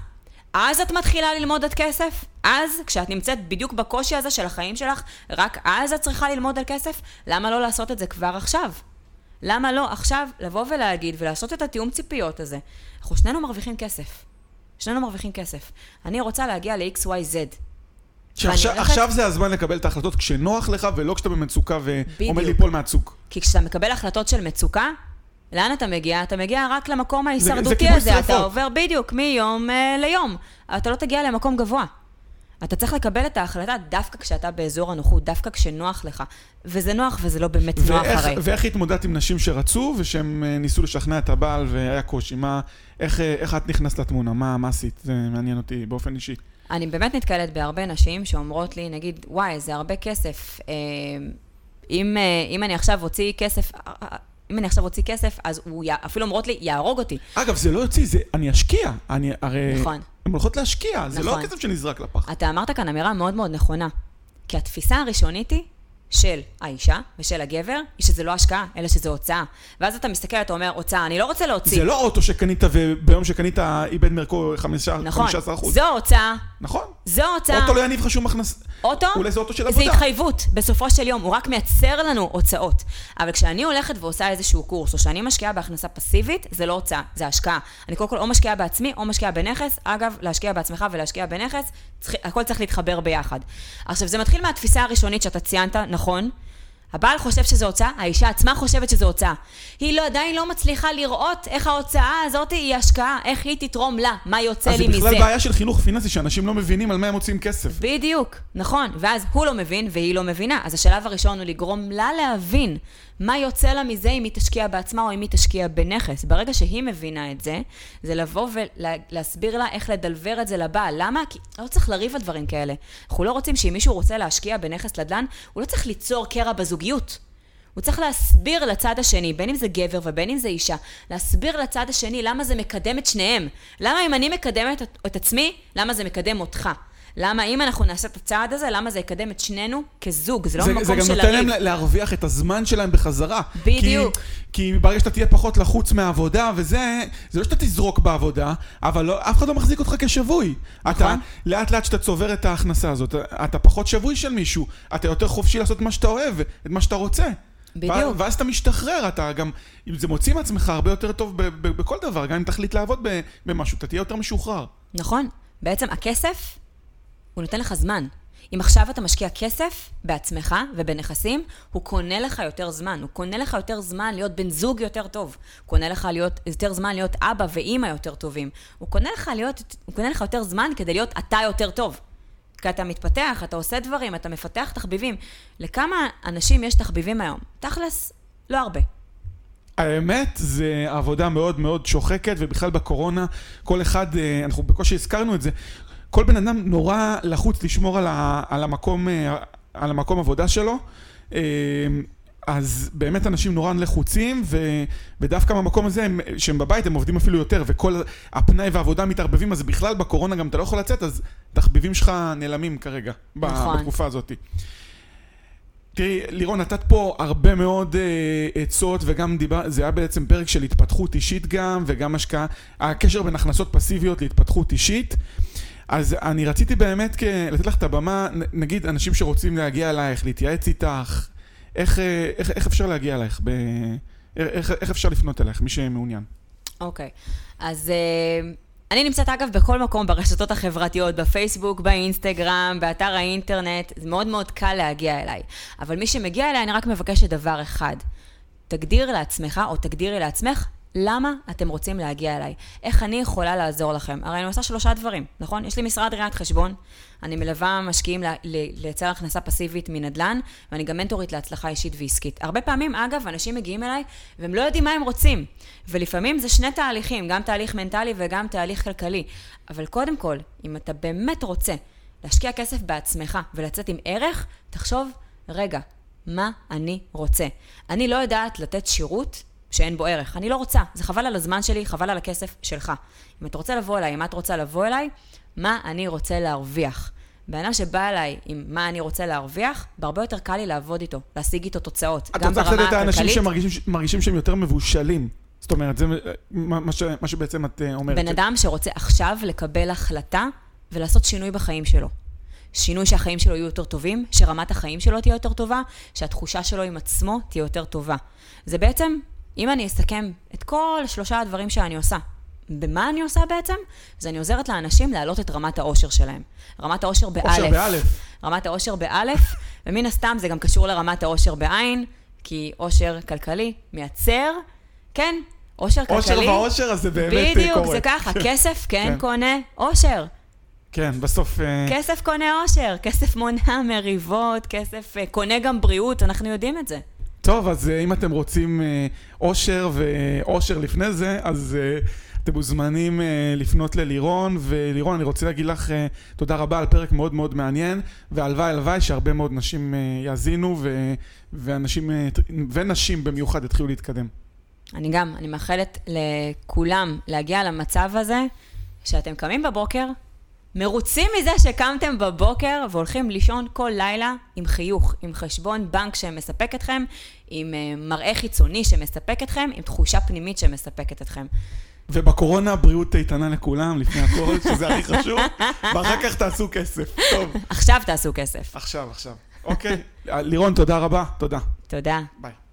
אז את מתחילה ללמוד עוד כסף? אז, כשאת נמצאת בדיוק בקושי הזה של החיים שלך, רק אז את צריכה ללמוד על כסף? למה לא לעשות את זה כבר עכשיו? למה לא עכשיו לבוא ולהגיד ולעשות את התיאום ציפיות הזה? אנחנו שנינו מרוויחים כסף. שנינו מרוויחים כסף. אני רוצה להגיע ל-XYZ. שעכשיו זה הזמן לקבל את ההחלטות כשנוח לך ולא כשאתה במצוקה ועומד. ליפול מהצוק. כי כשאתה מקבל החלטות של מצוקה, לאן אתה מגיע? אתה מגיע רק למקום ההישרדותי הזה. שרפות. אתה עובר בדיוק מיום uh, ליום. אתה לא תגיע למקום גבוה. אתה צריך לקבל את ההחלטה דווקא כשאתה באזור הנוחות, דווקא כשנוח לך. וזה נוח וזה לא באמת נוח ואיך, הרי. ואיך התמודדת עם נשים שרצו ושהם אה, ניסו לשכנע את הבעל והיה קושי? מה, איך, אה, איך את נכנסת לתמונה? מה, מה עשית? זה מעניין אותי באופן אישי. אני באמת נתקלת בהרבה נשים שאומרות לי, נגיד, וואי, זה הרבה כסף. אה, אם, אה, אם אני עכשיו אוציא כסף, אה, אה, אם אני עכשיו אוציא כסף, אז הוא, י- אפילו אומרות לי, יהרוג אותי. אגב, זה לא יוציא, זה אני אשקיע. אני הרי... נכון. הן הולכות להשקיע, זה לא נכון. הכסף שנזרק לפח. אתה אמרת כאן אמירה מאוד מאוד נכונה. כי התפיסה הראשונית היא של האישה ושל הגבר, היא שזה לא השקעה, אלא שזה הוצאה. ואז אתה מסתכל, אתה אומר, הוצאה, אני לא רוצה להוציא. זה לא אוטו שקנית וביום שקנית איבד מערכו 15 נכון, 15 אחוז. זו הוצאה, נכון. זו הוצאה. אוטו לא יניב לך שום הכנסה. אוטו, אולי זה אוטו של זה עבודה. התחייבות, בסופו של יום, הוא רק מייצר לנו הוצאות. אבל כשאני הולכת ועושה איזשהו קורס, או שאני משקיעה בהכנסה פסיבית, זה לא הוצאה, זה השקעה. אני קודם כל או משקיעה בעצמי, או משקיעה בנכס. אגב, להשקיע בעצמך ולהשקיע בנכס, צריך, הכל צריך להתחבר ביחד. עכשיו, זה מתחיל מהתפיסה הראשונית שאתה ציינת, נכון? הבעל חושב שזה הוצאה, האישה עצמה חושבת שזה הוצאה. היא לא, עדיין לא מצליחה לראות איך ההוצאה הזאת היא השקעה, איך היא תתרום לה, מה יוצא אז לי זה מזה. בכלל בעיה של חינוך פיננסי, שאנשים לא מבינים על מה הם מוצאים כסף. בדיוק, נכון. ואז הוא לא מבין והיא לא מבינה. אז השלב הראשון הוא לגרום לה להבין מה יוצא לה מזה אם היא תשקיע בעצמה או אם היא תשקיע בנכס. ברגע שהיא מבינה את זה, זה לבוא ולהסביר לה איך לדלבר את זה לבעל. למה? כי לא צריך לריב על דברים כאלה. אנחנו לא רוצים שאם מישהו רוצה להשקיע בנכס נדל"ן, הוא לא צריך ליצור קרע בזוגיות. הוא צריך להסביר לצד השני, בין אם זה גבר ובין אם זה אישה, להסביר לצד השני למה זה מקדם את שניהם. למה אם אני מקדמת את, את עצמי, למה זה מקדם אותך. למה אם אנחנו נעשה את הצעד הזה, למה זה יקדם את שנינו כזוג, זה לא זה, מקום זה גם של נותן להם לריב. להרוויח את הזמן שלהם בחזרה. בדיוק. כי, כי ברגע שאתה תהיה פחות לחוץ מהעבודה וזה, זה לא שאתה תזרוק בעבודה, אבל לא, אף אחד לא מחזיק אותך כשבוי. אתה, נכון. לאט לאט שאתה צובר את ההכנסה הזאת, אתה פחות שבוי של מישהו, אתה יותר חופשי לעשות מה שאתה אוהב, את מה שאתה רוצה. בדיוק. ואז, אתה משתחרר, אתה גם, זה מוציא מעצמך הרבה יותר טוב ב, ב, בכל דבר, גם אם תחליט לעבוד ב, במשהו, אתה תהיה יותר משוחרר. נכון. בעצם הכסף, הוא נותן לך זמן. אם עכשיו אתה משקיע כסף בעצמך ובנכסים, הוא קונה לך יותר זמן. הוא קונה לך יותר זמן להיות בן זוג יותר טוב. הוא קונה לך להיות, יותר זמן להיות אבא ואימא יותר טובים. הוא קונה לך, להיות, הוא קונה לך יותר זמן כדי להיות אתה יותר טוב. כי אתה מתפתח, אתה עושה דברים, אתה מפתח תחביבים. לכמה אנשים יש תחביבים היום? תכלס, לא הרבה. האמת, זה עבודה מאוד מאוד שוחקת, ובכלל בקורונה, כל אחד, אה, אנחנו בקושי הזכרנו את זה, כל בן אדם נורא לחוץ לשמור על, ה, על, המקום, אה, על המקום עבודה שלו. אה, אז באמת אנשים נורא לחוצים, ו, ודווקא במקום הזה, הם, שהם בבית, הם עובדים אפילו יותר, וכל הפנאי והעבודה מתערבבים, אז בכלל בקורונה גם אתה לא יכול לצאת, אז תחביבים שלך נעלמים כרגע, נכון. בתקופה הזאת. תראי, לירון, נתת פה הרבה מאוד אה, עצות, וגם דיבר, זה היה בעצם פרק של התפתחות אישית גם, וגם השקעה, הקשר בין הכנסות פסיביות להתפתחות אישית. אז אני רציתי באמת לתת לך את הבמה, נגיד אנשים שרוצים להגיע אלייך, להתייעץ איתך, איך, אה, איך, איך אפשר להגיע אלייך? ב... איך, איך אפשר לפנות אלייך, מי שמעוניין? אוקיי. אז אה, אני נמצאת אגב בכל מקום ברשתות החברתיות, בפייסבוק, באינסטגרם, באתר האינטרנט, זה מאוד מאוד קל להגיע אליי. אבל מי שמגיע אליי, אני רק מבקשת דבר אחד. תגדיר לעצמך, או תגדירי לעצמך, למה אתם רוצים להגיע אליי? איך אני יכולה לעזור לכם? הרי אני עושה שלושה דברים, נכון? יש לי משרד ראיית חשבון, אני מלווה משקיעים לייצר הכנסה פסיבית מנדל"ן, ואני גם מנטורית להצלחה אישית ועסקית. הרבה פעמים, אגב, אנשים מגיעים אליי, והם לא יודעים מה הם רוצים. ולפעמים זה שני תהליכים, גם תהליך מנטלי וגם תהליך כלכלי. אבל קודם כל, אם אתה באמת רוצה להשקיע כסף בעצמך ולצאת עם ערך, תחשוב, רגע, מה אני רוצה? אני לא יודעת לתת שירות שאין בו ערך. אני לא רוצה, זה חבל על הזמן שלי, חבל על הכסף שלך. אם אתה רוצה לבוא אליי, אם את רוצה לבוא אליי, מה אני רוצה להרוויח? אדם שבא אליי עם מה אני רוצה להרוויח, בהרבה יותר קל לי לעבוד איתו, להשיג איתו תוצאות. את גם רוצה קצת ברמה את האנשים הכלכלית. שמרגישים מרגישים שהם יותר מבושלים. זאת אומרת, זה מה, מה, ש, מה שבעצם את אה, אומרת. בן אדם שרוצה עכשיו לקבל החלטה ולעשות שינוי בחיים שלו. שינוי שהחיים שלו יהיו יותר טובים, שרמת החיים שלו תהיה יותר טובה, שהתחושה שלו עם עצמו תהיה יותר טובה. זה בעצם, אם אני אסכם את כל שלושה הדברים שאני עושה, במה אני עושה בעצם? אז אני עוזרת לאנשים להעלות את רמת האושר שלהם. רמת האושר באלף. אושר באלף. רמת האושר באלף, ומן הסתם זה גם קשור לרמת האושר בעין, כי אושר כלכלי מייצר, כן, אושר כלכלי. אושר ואושר, אז זה באמת אה, בדיוק, קורה. זה ככה, כסף כן כן. קונה אושר. כן, בסוף... אה, כסף קונה אושר, כסף מונע מריבות, כסף אה, קונה גם בריאות, אנחנו יודעים את זה. טוב, אז אה, אם אתם רוצים אה, אושר ואושר לפני זה, אז אה, אתם מוזמנים לפנות ללירון, ולירון, אני רוצה להגיד לך תודה רבה על פרק מאוד מאוד מעניין, והלוואי הלוואי שהרבה מאוד נשים יאזינו, ואנשים, ונשים במיוחד יתחילו להתקדם. אני גם, אני מאחלת לכולם להגיע למצב הזה, שאתם קמים בבוקר מרוצים מזה שקמתם בבוקר והולכים לישון כל לילה עם חיוך, עם חשבון בנק שמספק אתכם, עם אה, מראה חיצוני שמספק אתכם, עם תחושה פנימית שמספקת אתכם. ובקורונה בריאות איתנה לכולם, לפני הכל, שזה הכי חשוב, ואחר כך תעשו כסף. טוב, עכשיו תעשו כסף. עכשיו, עכשיו. אוקיי. לירון, תודה רבה. תודה. תודה. ביי.